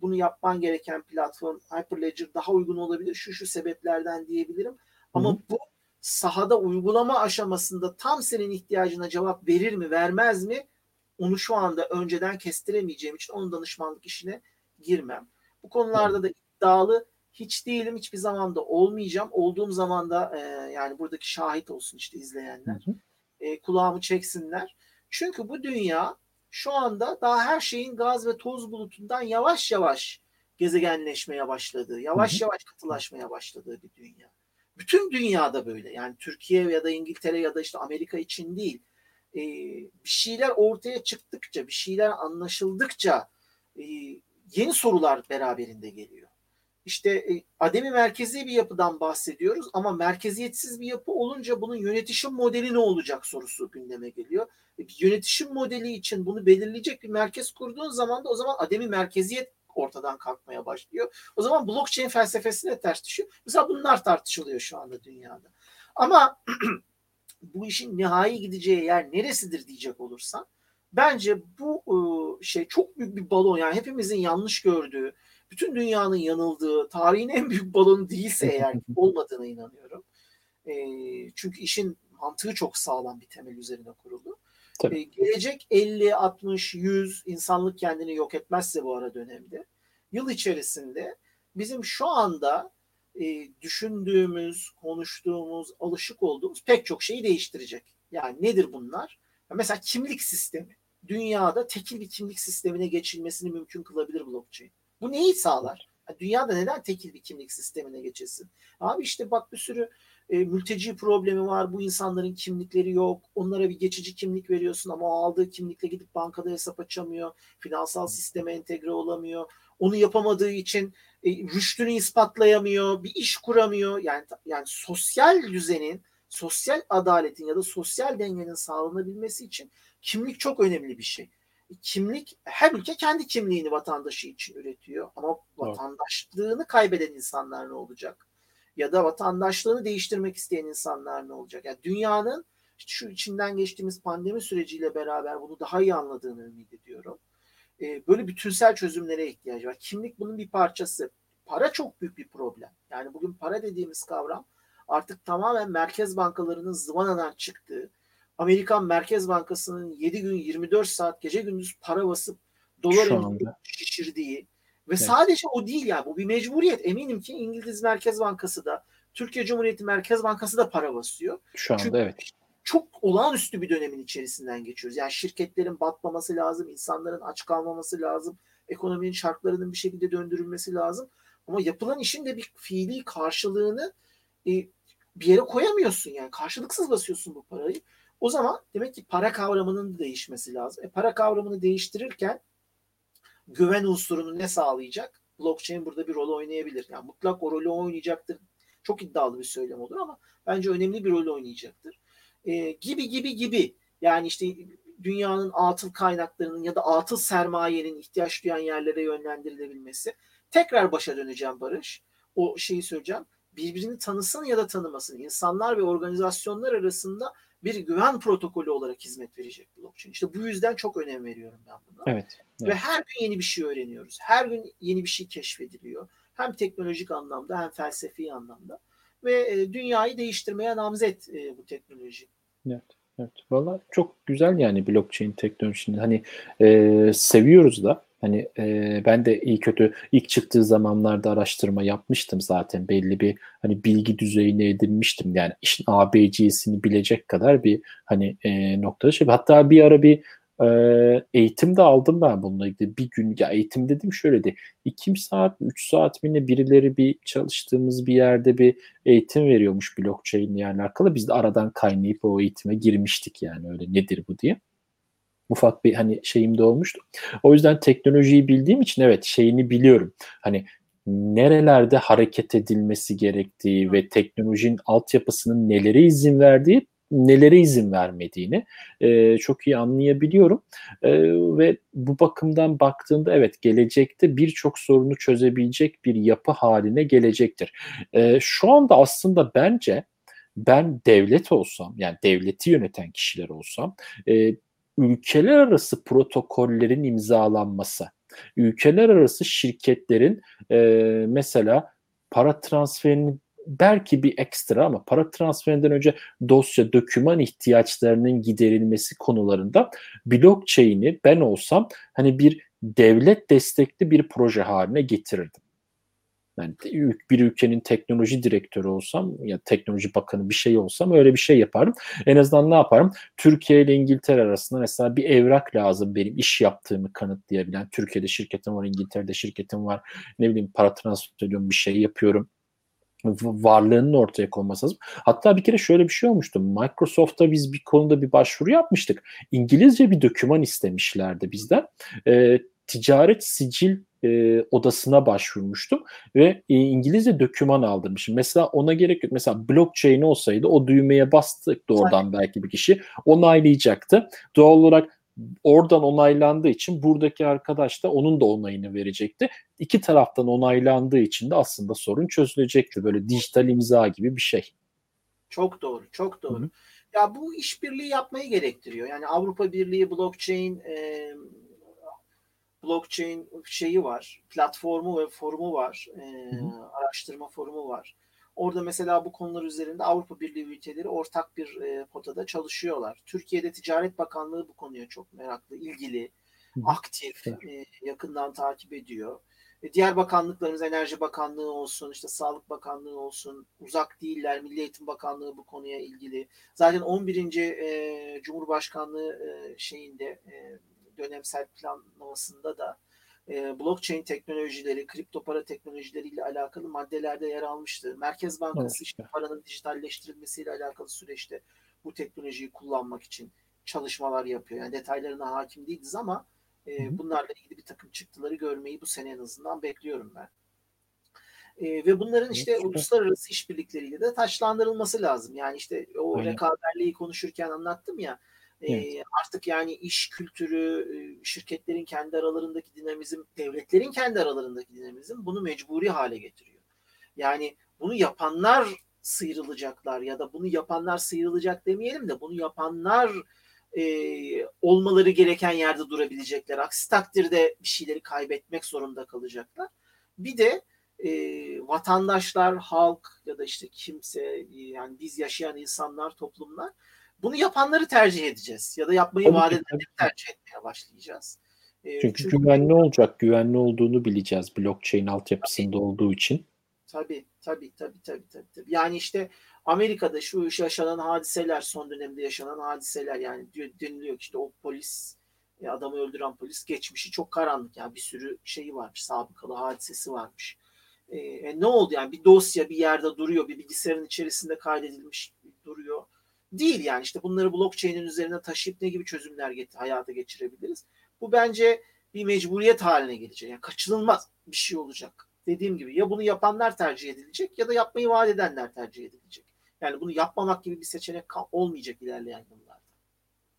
bunu yapman gereken platform Hyperledger daha uygun olabilir şu şu sebeplerden diyebilirim. Ama Hı. bu sahada uygulama aşamasında tam senin ihtiyacına cevap verir mi, vermez mi? Onu şu anda önceden kestiremeyeceğim için onun danışmanlık işine girmem. Bu konularda da iddialı hiç değilim. Hiçbir zaman da olmayacağım. Olduğum zaman da e, yani buradaki şahit olsun işte izleyenler. Hı hı. E, kulağımı çeksinler. Çünkü bu dünya şu anda daha her şeyin gaz ve toz bulutundan yavaş yavaş gezegenleşmeye başladığı, yavaş hı hı. yavaş katılaşmaya başladığı bir dünya. Bütün dünyada böyle. Yani Türkiye ya da İngiltere ya da işte Amerika için değil. E, bir şeyler ortaya çıktıkça, bir şeyler anlaşıldıkça e, yeni sorular beraberinde geliyor. İşte e, ademi merkezi bir yapıdan bahsediyoruz ama merkeziyetsiz bir yapı olunca bunun yönetişim modeli ne olacak sorusu gündeme geliyor. E, bir yönetişim modeli için bunu belirleyecek bir merkez kurduğun zaman da o zaman ademi merkeziyet ortadan kalkmaya başlıyor. O zaman blockchain felsefesine ters düşüyor. Mesela bunlar tartışılıyor şu anda dünyada. Ama <clears throat> bu işin nihai gideceği yer neresidir diyecek olursan bence bu ıı, şey çok büyük bir balon yani hepimizin yanlış gördüğü bütün dünyanın yanıldığı tarihin en büyük balonu değilse eğer <laughs> olmadığına inanıyorum. E, çünkü işin mantığı çok sağlam bir temel üzerine kuruldu. E, gelecek 50, 60, 100 insanlık kendini yok etmezse bu ara dönemde yıl içerisinde bizim şu anda e, düşündüğümüz, konuştuğumuz, alışık olduğumuz pek çok şeyi değiştirecek. Yani nedir bunlar? Mesela kimlik sistemi. Dünyada tekil bir kimlik sistemine geçilmesini mümkün kılabilir blockchain. Bu neyi sağlar? Dünyada neden tekil bir kimlik sistemine geçilsin? Abi işte bak bir sürü e, mülteci problemi var. Bu insanların kimlikleri yok. Onlara bir geçici kimlik veriyorsun ama o aldığı kimlikle gidip bankada hesap açamıyor. Finansal sisteme entegre olamıyor. Onu yapamadığı için e, rüştünü ispatlayamıyor. Bir iş kuramıyor. Yani yani sosyal düzenin, sosyal adaletin ya da sosyal dengenin sağlanabilmesi için kimlik çok önemli bir şey. Kimlik her ülke kendi kimliğini vatandaşı için üretiyor ama vatandaşlığını kaybeden insanlar ne olacak? ya da vatandaşlığını değiştirmek isteyen insanlar ne olacak? Yani dünyanın işte şu içinden geçtiğimiz pandemi süreciyle beraber bunu daha iyi anladığını ümit ediyorum. Ee, böyle bütünsel çözümlere ihtiyacı var. Kimlik bunun bir parçası. Para çok büyük bir problem. Yani bugün para dediğimiz kavram artık tamamen merkez bankalarının zıvanadan çıktığı, Amerikan Merkez Bankası'nın 7 gün 24 saat gece gündüz para basıp dolar şişirdiği, ve evet. sadece o değil ya bu bir mecburiyet. Eminim ki İngiliz Merkez Bankası da Türkiye Cumhuriyeti Merkez Bankası da para basıyor. Şu anda Çünkü evet. Çok olağanüstü bir dönemin içerisinden geçiyoruz. Yani şirketlerin batmaması lazım, insanların aç kalmaması lazım, ekonominin şartlarının bir şekilde döndürülmesi lazım. Ama yapılan işin de bir fiili karşılığını e, bir yere koyamıyorsun yani. Karşılıksız basıyorsun bu parayı. O zaman demek ki para kavramının da değişmesi lazım. E, para kavramını değiştirirken güven unsurunu ne sağlayacak? Blockchain burada bir rol oynayabilir. Yani mutlak o rolü oynayacaktır. Çok iddialı bir söylem olur ama bence önemli bir rol oynayacaktır. Ee, gibi gibi gibi. Yani işte dünyanın atıl kaynaklarının ya da atıl sermayenin ihtiyaç duyan yerlere yönlendirilebilmesi. Tekrar başa döneceğim Barış. O şeyi söyleyeceğim. Birbirini tanısın ya da tanımasın. İnsanlar ve organizasyonlar arasında bir güven protokolü olarak hizmet verecek blockchain. İşte bu yüzden çok önem veriyorum ben buna. Evet, evet. Ve her gün yeni bir şey öğreniyoruz. Her gün yeni bir şey keşfediliyor. Hem teknolojik anlamda hem felsefi anlamda. Ve e, dünyayı değiştirmeye namzet e, bu teknoloji. Evet. Evet. Valla çok güzel yani blockchain teknolojisini. Hani e, seviyoruz da Hani e, ben de iyi kötü ilk çıktığı zamanlarda araştırma yapmıştım zaten. Belli bir hani bilgi düzeyine edinmiştim. Yani işin ABC'sini bilecek kadar bir hani e, noktada şey. Hatta bir ara bir e, eğitim de aldım ben bununla ilgili. Bir gün ya eğitim dedim şöyle de 2 saat 3 saat mi ne birileri bir çalıştığımız bir yerde bir eğitim veriyormuş blockchain ile alakalı. Biz de aradan kaynayıp o eğitime girmiştik yani öyle nedir bu diye ufak bir hani şeyim de olmuştu. O yüzden teknolojiyi bildiğim için evet şeyini biliyorum. Hani nerelerde hareket edilmesi gerektiği ve teknolojinin altyapısının nelere izin verdiği nelere izin vermediğini e, çok iyi anlayabiliyorum e, ve bu bakımdan baktığımda evet gelecekte birçok sorunu çözebilecek bir yapı haline gelecektir. E, şu anda aslında bence ben devlet olsam yani devleti yöneten kişiler olsam e, ülkeler arası protokollerin imzalanması, ülkeler arası şirketlerin e, mesela para transferini belki bir ekstra ama para transferinden önce dosya, döküman ihtiyaçlarının giderilmesi konularında blockchain'i ben olsam hani bir devlet destekli bir proje haline getirirdim. Yani bir ülkenin teknoloji direktörü olsam ya teknoloji bakanı bir şey olsam öyle bir şey yaparım. En azından ne yaparım? Türkiye ile İngiltere arasında mesela bir evrak lazım benim iş yaptığımı kanıtlayabilen. Türkiye'de şirketim var, İngiltere'de şirketim var. Ne bileyim para transfer ediyorum, bir şey yapıyorum varlığının ortaya konması lazım. Hatta bir kere şöyle bir şey olmuştu. Microsoft'ta biz bir konuda bir başvuru yapmıştık. İngilizce bir doküman istemişlerdi bizden. E, ticaret sicil e, odasına başvurmuştum ve e, İngilizce döküman aldırmışım. Mesela ona gerek yok. Mesela blockchain olsaydı o düğmeye bastık da oradan belki bir kişi onaylayacaktı. Doğal olarak oradan onaylandığı için buradaki arkadaş da onun da onayını verecekti. İki taraftan onaylandığı için de aslında sorun çözülecekti. Böyle dijital imza gibi bir şey. Çok doğru, çok doğru. Hı-hı. Ya bu işbirliği yapmayı gerektiriyor. Yani Avrupa Birliği blockchain e, blockchain şeyi var, platformu ve forumu var, e, araştırma forumu var. Orada mesela bu konular üzerinde Avrupa Birliği ülkeleri ortak bir e, potada çalışıyorlar. Türkiye'de Ticaret Bakanlığı bu konuya çok meraklı, ilgili, hı. aktif, e, yakından takip ediyor. E, diğer bakanlıklarımız Enerji Bakanlığı olsun, işte Sağlık Bakanlığı olsun, uzak değiller. Milli Eğitim Bakanlığı bu konuya ilgili. Zaten 11. E, Cumhurbaşkanlığı e, şeyinde e, dönemsel planlamasında da e, blockchain teknolojileri, kripto para teknolojileriyle alakalı maddelerde yer almıştı. Merkez Bankası işte paranın dijitalleştirilmesiyle alakalı süreçte bu teknolojiyi kullanmak için çalışmalar yapıyor. Yani detaylarına hakim değiliz ama e, bunlarla ilgili bir takım çıktıları görmeyi bu sene en azından bekliyorum ben. E, ve bunların işte evet, uluslararası işbirlikleriyle de taşlandırılması lazım. Yani işte o Aynen. rekaberliği konuşurken anlattım ya. Evet. artık yani iş kültürü, şirketlerin kendi aralarındaki dinamizm, devletlerin kendi aralarındaki dinamizm bunu mecburi hale getiriyor. Yani bunu yapanlar sıyrılacaklar ya da bunu yapanlar sıyrılacak demeyelim de bunu yapanlar e, olmaları gereken yerde durabilecekler. Aksi takdirde bir şeyleri kaybetmek zorunda kalacaklar. Bir de e, vatandaşlar, halk ya da işte kimse yani biz yaşayan insanlar, toplumlar bunu yapanları tercih edeceğiz ya da yapmayı vaat edenleri tercih etmeye başlayacağız. Ee, çünkü, çünkü güvenli olacak, güvenli olduğunu bileceğiz blockchain altyapısında tabii, olduğu için. Tabii, tabii, tabii, tabii, tabii, tabii. Yani işte Amerika'da şu yaşanan hadiseler, son dönemde yaşanan hadiseler yani deniliyor ki işte o polis, e, adamı öldüren polis geçmişi çok karanlık. Yani bir sürü şeyi varmış, sabıkalı hadisesi varmış. Ee, e, ne oldu yani bir dosya bir yerde duruyor, bir bilgisayarın içerisinde kaydedilmiş duruyor değil yani işte bunları blockchain'in üzerine taşıyıp ne gibi çözümler get hayata geçirebiliriz. Bu bence bir mecburiyet haline gelecek. Yani kaçınılmaz bir şey olacak. Dediğim gibi ya bunu yapanlar tercih edilecek ya da yapmayı vaat edenler tercih edilecek. Yani bunu yapmamak gibi bir seçenek olmayacak ilerleyen yıllarda.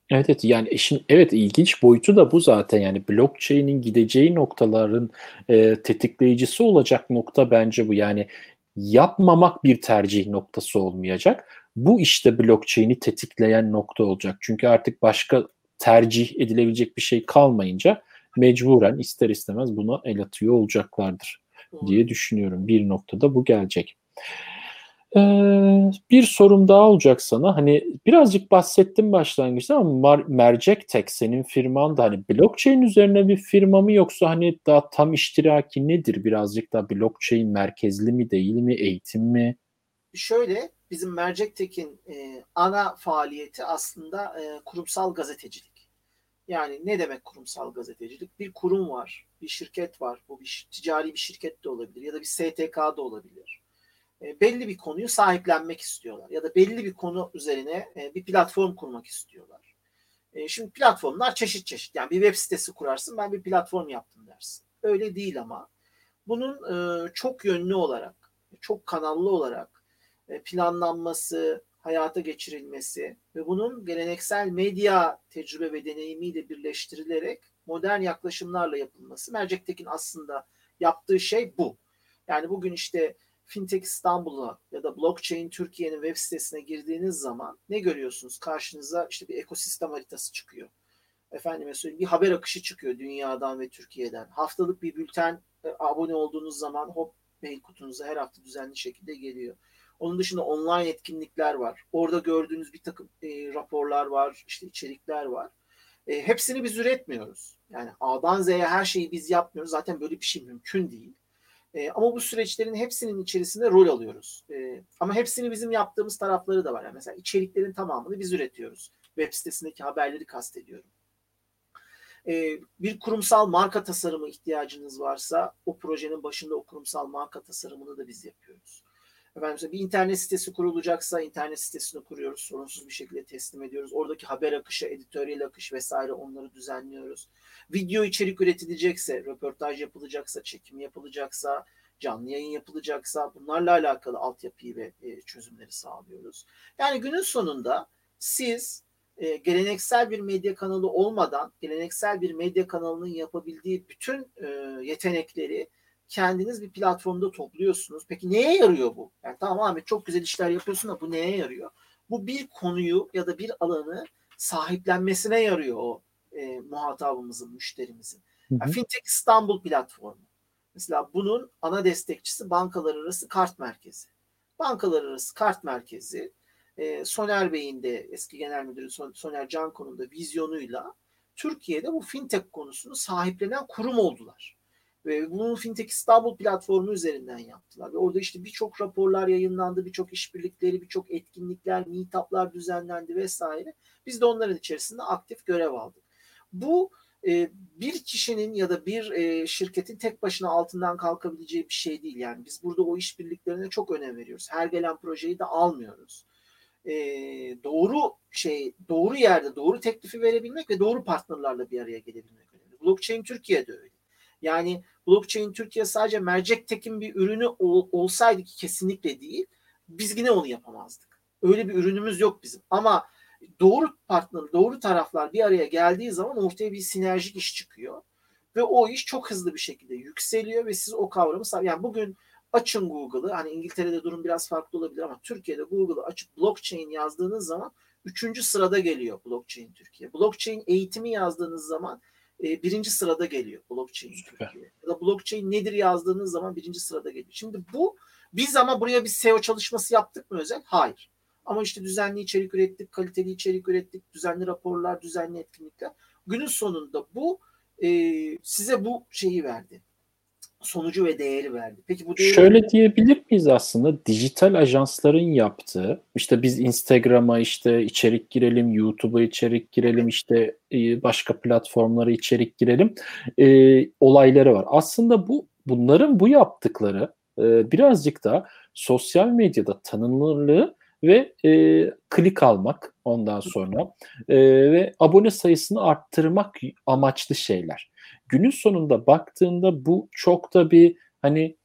Evet, evet yani işin evet ilginç boyutu da bu zaten yani blockchain'in gideceği noktaların e, tetikleyicisi olacak nokta bence bu yani yapmamak bir tercih noktası olmayacak bu işte blockchain'i tetikleyen nokta olacak. Çünkü artık başka tercih edilebilecek bir şey kalmayınca mecburen ister istemez buna el atıyor olacaklardır diye düşünüyorum. Bir noktada bu gelecek. Ee, bir sorum daha olacak sana. Hani birazcık bahsettim başlangıçta ama Mar- Mercek Tek senin firman da hani blockchain üzerine bir firma mı yoksa hani daha tam iştiraki nedir? Birazcık da blockchain merkezli mi değil mi? Eğitim mi? Şöyle bizim Mercektek'in e, ana faaliyeti aslında e, kurumsal gazetecilik. Yani ne demek kurumsal gazetecilik? Bir kurum var, bir şirket var. Bu bir ticari bir şirket de olabilir ya da bir STK da olabilir. E, belli bir konuyu sahiplenmek istiyorlar ya da belli bir konu üzerine e, bir platform kurmak istiyorlar. E, şimdi platformlar çeşit çeşit. Yani bir web sitesi kurarsın, ben bir platform yaptım dersin. Öyle değil ama bunun e, çok yönlü olarak, çok kanallı olarak planlanması, hayata geçirilmesi ve bunun geleneksel medya tecrübe ve deneyimiyle birleştirilerek modern yaklaşımlarla yapılması. Mercektekin aslında yaptığı şey bu. Yani bugün işte Fintech İstanbul'a ya da Blockchain Türkiye'nin web sitesine girdiğiniz zaman ne görüyorsunuz? Karşınıza işte bir ekosistem haritası çıkıyor. Efendime söyleyeyim bir haber akışı çıkıyor dünyadan ve Türkiye'den. Haftalık bir bülten e, abone olduğunuz zaman hop mail kutunuza her hafta düzenli şekilde geliyor. Onun dışında online etkinlikler var. Orada gördüğünüz bir takım e, raporlar var, işte içerikler var. E, hepsini biz üretmiyoruz. Yani A'dan Z'ye her şeyi biz yapmıyoruz. Zaten böyle bir şey mümkün değil. E, ama bu süreçlerin hepsinin içerisinde rol alıyoruz. E, ama hepsini bizim yaptığımız tarafları da var. Yani mesela içeriklerin tamamını biz üretiyoruz. Web sitesindeki haberleri kastediyorum. E, bir kurumsal marka tasarımı ihtiyacınız varsa o projenin başında o kurumsal marka tasarımını da biz yapıyoruz. Efendim bir internet sitesi kurulacaksa internet sitesini kuruyoruz. Sorunsuz bir şekilde teslim ediyoruz. Oradaki haber akışı, editoryal akış vesaire onları düzenliyoruz. Video içerik üretilecekse, röportaj yapılacaksa, çekim yapılacaksa, canlı yayın yapılacaksa bunlarla alakalı altyapıyı ve e, çözümleri sağlıyoruz. Yani günün sonunda siz e, geleneksel bir medya kanalı olmadan geleneksel bir medya kanalının yapabildiği bütün e, yetenekleri kendiniz bir platformda topluyorsunuz. Peki neye yarıyor bu? Yani tamam Ahmet çok güzel işler yapıyorsun da bu neye yarıyor? Bu bir konuyu ya da bir alanı sahiplenmesine yarıyor o e, muhatabımızın, müşterimizin. Yani Fintech İstanbul platformu. Mesela bunun ana destekçisi bankalar arası kart merkezi. Bankalar arası kart merkezi e, Soner Bey'in de eski genel müdürü Soner Canko'nun da vizyonuyla Türkiye'de bu fintech konusunu sahiplenen kurum oldular. Ve bunu Fintech İstanbul platformu üzerinden yaptılar. Ve orada işte birçok raporlar yayınlandı, birçok işbirlikleri, birçok etkinlikler, meetuplar düzenlendi vesaire. Biz de onların içerisinde aktif görev aldık. Bu e, bir kişinin ya da bir e, şirketin tek başına altından kalkabileceği bir şey değil. Yani biz burada o işbirliklerine çok önem veriyoruz. Her gelen projeyi de almıyoruz. E, doğru şey, doğru yerde doğru teklifi verebilmek ve doğru partnerlarla bir araya gelebilmek önemli. Blockchain Türkiye'de öyle. Yani blockchain Türkiye sadece mercek tekin bir ürünü ol, olsaydı ki kesinlikle değil. Biz yine onu yapamazdık. Öyle bir ürünümüz yok bizim. Ama doğru partner, doğru taraflar bir araya geldiği zaman ortaya bir sinerjik iş çıkıyor. Ve o iş çok hızlı bir şekilde yükseliyor ve siz o kavramı yani bugün açın Google'ı hani İngiltere'de durum biraz farklı olabilir ama Türkiye'de Google'ı açıp blockchain yazdığınız zaman üçüncü sırada geliyor blockchain Türkiye. Blockchain eğitimi yazdığınız zaman e, birinci sırada geliyor blockchain. Türkiye. Ya da blockchain nedir yazdığınız zaman birinci sırada geliyor. Şimdi bu biz ama buraya bir SEO çalışması yaptık mı özel? Hayır. Ama işte düzenli içerik ürettik, kaliteli içerik ürettik, düzenli raporlar, düzenli etkinlikler. Günün sonunda bu e, size bu şeyi verdi. Sonucu ve değeri verdi. Peki bu değeri Şöyle diyebilir miyiz aslında dijital ajansların yaptığı işte biz Instagram'a işte içerik girelim, YouTube'a içerik girelim, işte e, başka platformlara içerik girelim e, olayları var. Aslında bu bunların bu yaptıkları e, birazcık da sosyal medyada tanınırlığı ve e, klik almak ondan sonra e, ve abone sayısını arttırmak amaçlı şeyler. Günün sonunda baktığında bu çok da bir hani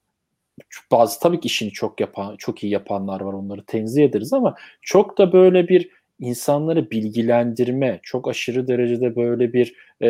bazı tabii ki işini çok yapan, çok iyi yapanlar var onları tenzih ederiz ama çok da böyle bir insanları bilgilendirme, çok aşırı derecede böyle bir e,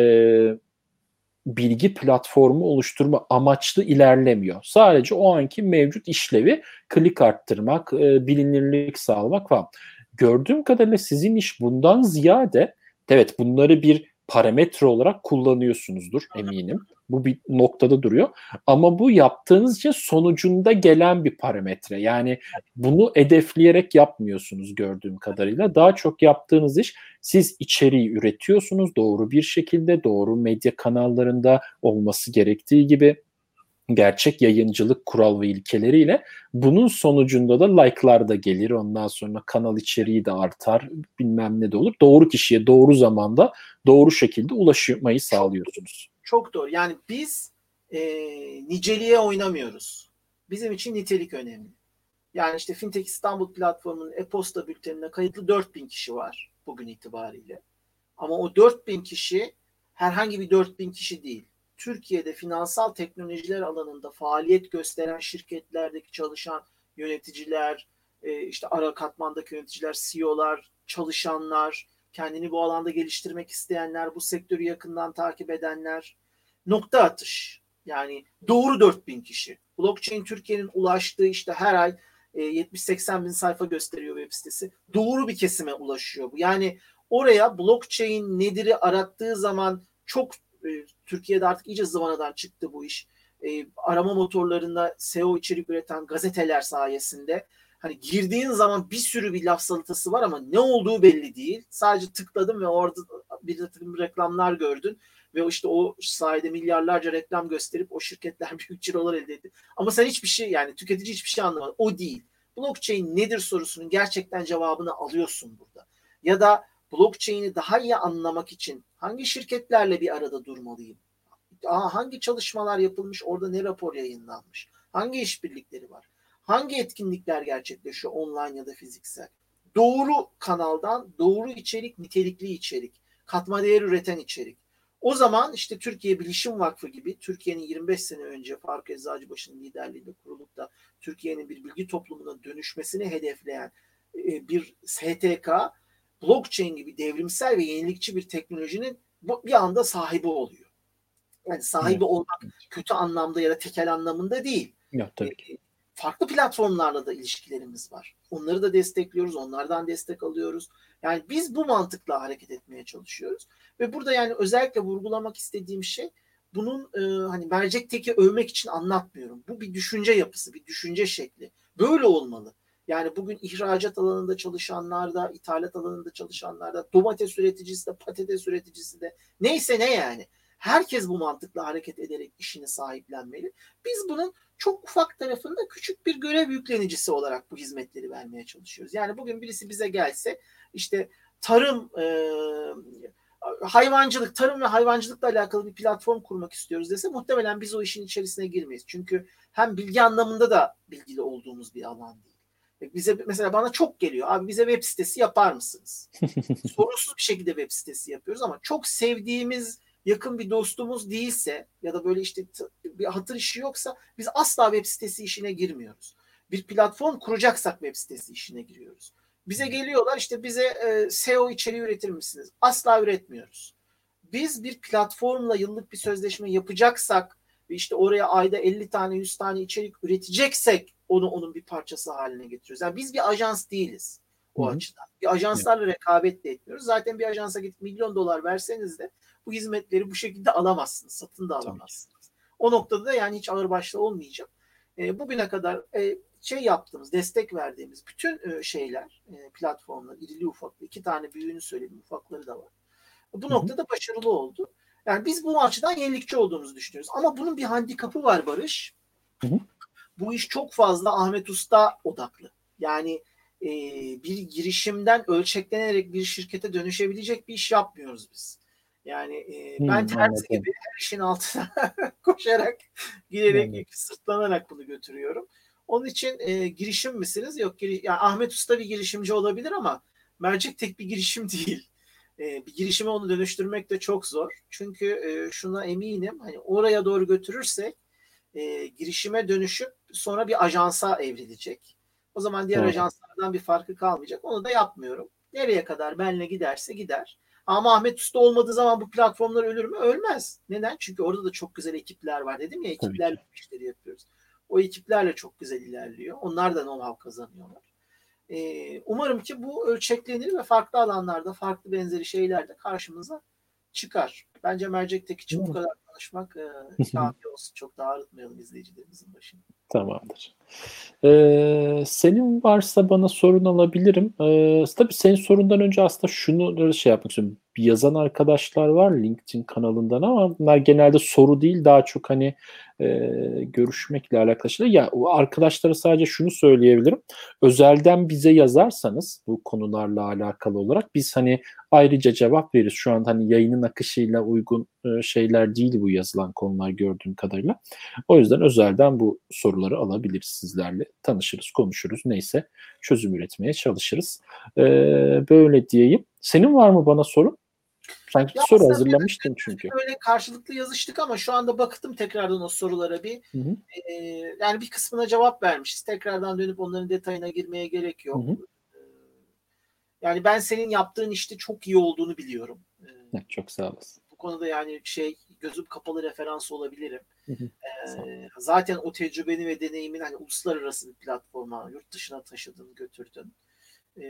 bilgi platformu oluşturma amaçlı ilerlemiyor. Sadece o anki mevcut işlevi klik arttırmak, e, bilinirlik sağlamak falan. Gördüğüm kadarıyla sizin iş bundan ziyade evet bunları bir parametre olarak kullanıyorsunuzdur eminim. Bu bir noktada duruyor. Ama bu yaptığınız için sonucunda gelen bir parametre. Yani bunu hedefleyerek yapmıyorsunuz gördüğüm kadarıyla. Daha çok yaptığınız iş siz içeriği üretiyorsunuz doğru bir şekilde, doğru medya kanallarında olması gerektiği gibi gerçek yayıncılık kural ve ilkeleriyle bunun sonucunda da like'lar da gelir. Ondan sonra kanal içeriği de artar. Bilmem ne de olur. Doğru kişiye doğru zamanda doğru şekilde ulaşmayı sağlıyorsunuz. Çok doğru. Yani biz e, niceliğe oynamıyoruz. Bizim için nitelik önemli. Yani işte Fintech İstanbul platformunun e-posta bültenine kayıtlı 4000 kişi var bugün itibariyle. Ama o 4000 kişi herhangi bir 4000 kişi değil. Türkiye'de finansal teknolojiler alanında faaliyet gösteren şirketlerdeki çalışan yöneticiler, e, işte ara katmandaki yöneticiler, CEO'lar, çalışanlar, kendini bu alanda geliştirmek isteyenler, bu sektörü yakından takip edenler, nokta atış. Yani doğru 4000 kişi. Blockchain Türkiye'nin ulaştığı işte her ay 70-80 e, bin sayfa gösteriyor web sitesi. Doğru bir kesime ulaşıyor bu. Yani oraya blockchain nedir'i arattığı zaman çok e, Türkiye'de artık iyice zıvanadan çıktı bu iş. E, arama motorlarında SEO içerik üreten gazeteler sayesinde hani girdiğin zaman bir sürü bir laf salatası var ama ne olduğu belli değil. Sadece tıkladım ve orada bir takım reklamlar gördün ve işte o sayede milyarlarca reklam gösterip o şirketler <laughs> büyük cirolar elde etti. Ama sen hiçbir şey yani tüketici hiçbir şey anlamadı. O değil. Blockchain nedir sorusunun gerçekten cevabını alıyorsun burada. Ya da blockchain'i daha iyi anlamak için hangi şirketlerle bir arada durmalıyım? Aa, hangi çalışmalar yapılmış, orada ne rapor yayınlanmış? Hangi işbirlikleri var? Hangi etkinlikler gerçekleşiyor online ya da fiziksel? Doğru kanaldan doğru içerik, nitelikli içerik, katma değer üreten içerik. O zaman işte Türkiye Bilişim Vakfı gibi Türkiye'nin 25 sene önce Faruk Eczacıbaşı'nın liderliğinde kurulup da Türkiye'nin bir bilgi toplumuna dönüşmesini hedefleyen e, bir STK blockchain gibi devrimsel ve yenilikçi bir teknolojinin bir anda sahibi oluyor. Yani sahibi evet. olmak kötü anlamda ya da tekel anlamında değil. Yok tabii ki. Farklı platformlarla da ilişkilerimiz var. Onları da destekliyoruz, onlardan destek alıyoruz. Yani biz bu mantıkla hareket etmeye çalışıyoruz. Ve burada yani özellikle vurgulamak istediğim şey bunun e, hani mercek teki övmek için anlatmıyorum. Bu bir düşünce yapısı, bir düşünce şekli. Böyle olmalı. Yani bugün ihracat alanında çalışanlar da, ithalat alanında çalışanlar da, domates üreticisi de, patates üreticisi de, neyse ne yani. Herkes bu mantıkla hareket ederek işini sahiplenmeli. Biz bunun çok ufak tarafında küçük bir görev yüklenicisi olarak bu hizmetleri vermeye çalışıyoruz. Yani bugün birisi bize gelse işte tarım e, hayvancılık, tarım ve hayvancılıkla alakalı bir platform kurmak istiyoruz dese muhtemelen biz o işin içerisine girmeyiz. Çünkü hem bilgi anlamında da bilgili olduğumuz bir alan değil. Bize mesela bana çok geliyor. Abi bize web sitesi yapar mısınız? <laughs> Sorusuz bir şekilde web sitesi yapıyoruz ama çok sevdiğimiz yakın bir dostumuz değilse ya da böyle işte bir hatır işi yoksa biz asla web sitesi işine girmiyoruz. Bir platform kuracaksak web sitesi işine giriyoruz. Bize geliyorlar işte bize e, SEO içeriği üretir misiniz? Asla üretmiyoruz. Biz bir platformla yıllık bir sözleşme yapacaksak ve işte oraya ayda 50 tane 100 tane içerik üreteceksek onu onun bir parçası haline getiriyoruz. Yani biz bir ajans değiliz o Hı-hı. açıdan. Bir ajanslarla evet. rekabet de etmiyoruz. Zaten bir ajansa gidip milyon dolar verseniz de bu hizmetleri bu şekilde alamazsınız. Satın da alamazsınız. O noktada da yani hiç ağır başlı olmayacağım. E, bugüne kadar e, şey yaptığımız, destek verdiğimiz bütün e, şeyler, e, platformlar, irili ufaklı, iki tane büyüğünü söyledim, ufakları da var. Bu Hı-hı. noktada başarılı oldu. Yani biz bu açıdan yenilikçi olduğumuzu düşünüyoruz. Ama bunun bir handikapı var Barış. Hı-hı. Bu iş çok fazla Ahmet Usta odaklı. Yani e, bir girişimden ölçeklenerek bir şirkete dönüşebilecek bir iş yapmıyoruz biz. Yani e, hmm, ben tersi gibi her işin altına <laughs> koşarak giderek hmm. sırtlanarak bunu götürüyorum. Onun için e, girişim misiniz? Yok giri, yani Ahmet Usta bir girişimci olabilir ama mercek tek bir girişim <laughs> değil. E, bir girişime onu dönüştürmek de çok zor. Çünkü e, şuna eminim hani oraya doğru götürürsek e, girişime dönüşüp sonra bir ajansa evrilecek. O zaman diğer evet. ajanslardan bir farkı kalmayacak. Onu da yapmıyorum. Nereye kadar benle giderse gider. Ama Ahmet Usta olmadığı zaman bu platformlar ölür mü? Ölmez. Neden? Çünkü orada da çok güzel ekipler var. Dedim ya ekiplerle işleri yapıyoruz. O ekiplerle çok güzel ilerliyor. Onlar da know-how kazanıyorlar. Ee, umarım ki bu ölçeklenir ve farklı alanlarda farklı benzeri şeyler de karşımıza çıkar. Bence Mercek'tek için bu kadar konuşmak e, kafi olsun. Çok da ağrıtmayalım izleyicilerimizin başını. Tamamdır. Ee, senin varsa bana sorun alabilirim. Ee, tabii senin sorundan önce aslında şunu şey yapmak istiyorum. Bir yazan arkadaşlar var LinkedIn kanalından ama bunlar genelde soru değil daha çok hani e, görüşmekle alakalı. Ya arkadaşlara sadece şunu söyleyebilirim. Özelden bize yazarsanız bu konularla alakalı olarak biz hani ayrıca cevap veririz. Şu an hani yayının akışıyla uygun e, şeyler değil bu yazılan konular gördüğüm kadarıyla. O yüzden özelden bu soruları alabiliriz sizlerle. Tanışırız, konuşuruz. Neyse çözüm üretmeye çalışırız. Ee, böyle diyeyim. Senin var mı bana sorun? Sanki ya soru hazırlamıştın çünkü. Böyle karşılıklı yazıştık ama şu anda baktım tekrardan o sorulara bir. Hı hı. E, yani bir kısmına cevap vermişiz. Tekrardan dönüp onların detayına girmeye gerek yok. Hı hı. Yani ben senin yaptığın işte çok iyi olduğunu biliyorum. Evet, çok sağ olasın. Bu konuda yani şey gözüm kapalı referans olabilirim. Hı hı. Ee, zaten o tecrübeni ve deneyimin hani uluslararası bir platforma yurt dışına taşıdın, götürdün e,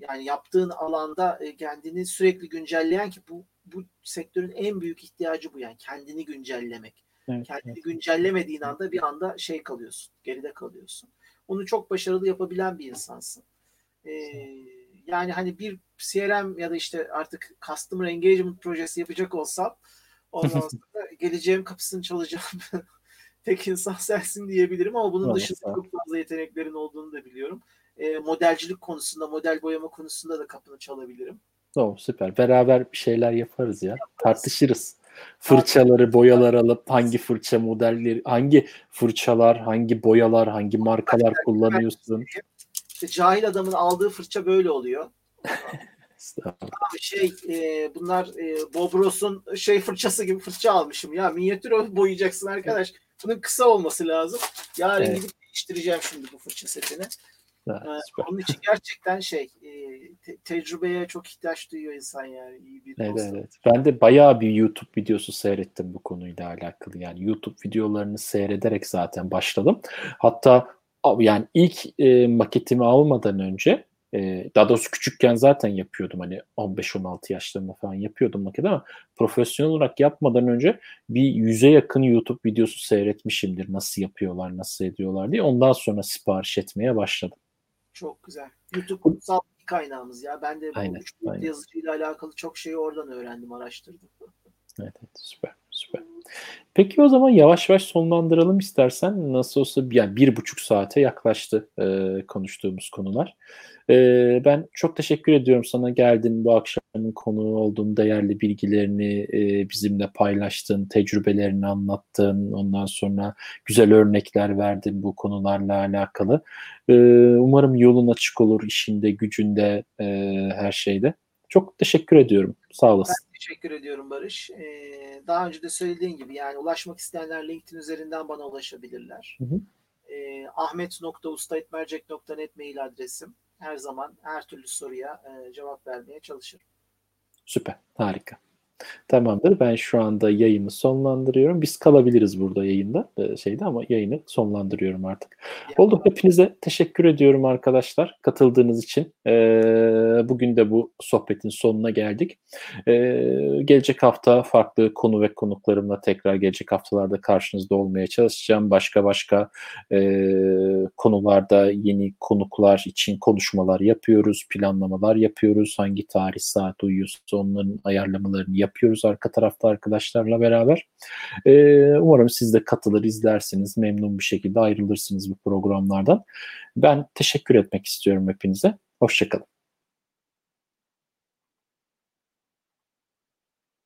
yani yaptığın alanda e, kendini sürekli güncelleyen ki bu bu sektörün en büyük ihtiyacı bu yani kendini güncellemek. Evet, kendini evet. güncellemediğin anda bir anda şey kalıyorsun, geride kalıyorsun. Onu çok başarılı yapabilen bir insansın. Ee, yani hani bir CRM ya da işte artık Customer Engagement projesi yapacak olsam ondan <laughs> sonra geleceğim kapısını çalacağım <laughs> tek insan sensin diyebilirim ama bunun dışında çok fazla yeteneklerin olduğunu da biliyorum e, modelcilik konusunda, model boyama konusunda da kapını çalabilirim. Oh, süper. Beraber bir şeyler yaparız ya. Yaparız. Tartışırız. Fırçaları, boyalar alıp hangi fırça modelleri, hangi fırçalar, hangi boyalar, hangi markalar kullanıyorsun? İşte cahil adamın aldığı fırça böyle oluyor. Abi şey e, bunlar e, Bob Ross'un şey fırçası gibi fırça almışım ya. Minyatür boyayacaksın arkadaş. Bunun kısa olması lazım. Yarın evet. gidip değiştireceğim şimdi bu fırça setini. Ee, onun için gerçekten şey e, te- tecrübeye çok ihtiyaç duyuyor insan yani. iyi bir evet, evet. Ben de bayağı bir YouTube videosu seyrettim bu konuyla alakalı. Yani YouTube videolarını seyrederek zaten başladım. Hatta yani ilk e, maketimi almadan önce e, daha doğrusu küçükken zaten yapıyordum hani 15-16 yaşlarında falan yapıyordum maket ama profesyonel olarak yapmadan önce bir yüze yakın YouTube videosu seyretmişimdir. Nasıl yapıyorlar, nasıl ediyorlar diye. Ondan sonra sipariş etmeye başladım. Çok güzel. YouTube kutsal bir kaynağımız ya. Ben de bu aynen, üç aynen. yazıcıyla alakalı çok şeyi oradan öğrendim, araştırdım. Evet, evet süper, süper. Peki o zaman yavaş yavaş sonlandıralım istersen. Nasıl olsa yani bir buçuk saate yaklaştı e, konuştuğumuz konular. E, ben çok teşekkür ediyorum sana geldin bu akşamın konu olduğun değerli bilgilerini e, bizimle paylaştın, tecrübelerini anlattın. Ondan sonra güzel örnekler verdin bu konularla alakalı. E, umarım yolun açık olur işinde, gücünde, e, her şeyde. Çok teşekkür ediyorum. Sağ olasın. Ben teşekkür ediyorum Barış. Ee, daha önce de söylediğin gibi yani ulaşmak isteyenler LinkedIn üzerinden bana ulaşabilirler. Hı hı. Ee, ahmet.ustaitmercek.net mail adresim. Her zaman her türlü soruya e, cevap vermeye çalışırım. Süper. Harika. Tamamdır. Ben şu anda yayını sonlandırıyorum. Biz kalabiliriz burada yayında e, şeyde ama yayını sonlandırıyorum artık. Oldu. Hepinize teşekkür ediyorum arkadaşlar katıldığınız için. Ee, bugün de bu sohbetin sonuna geldik. Ee, gelecek hafta farklı konu ve konuklarımla tekrar gelecek haftalarda karşınızda olmaya çalışacağım. Başka başka e, konularda yeni konuklar için konuşmalar yapıyoruz, planlamalar yapıyoruz. Hangi tarih saat uyuyorsa onların ayarlamalarını yapıyoruz yapıyoruz arka tarafta arkadaşlarla beraber. Ee, umarım siz de katılır, izlersiniz, memnun bir şekilde ayrılırsınız bu programlardan. Ben teşekkür etmek istiyorum hepinize. Hoşçakalın.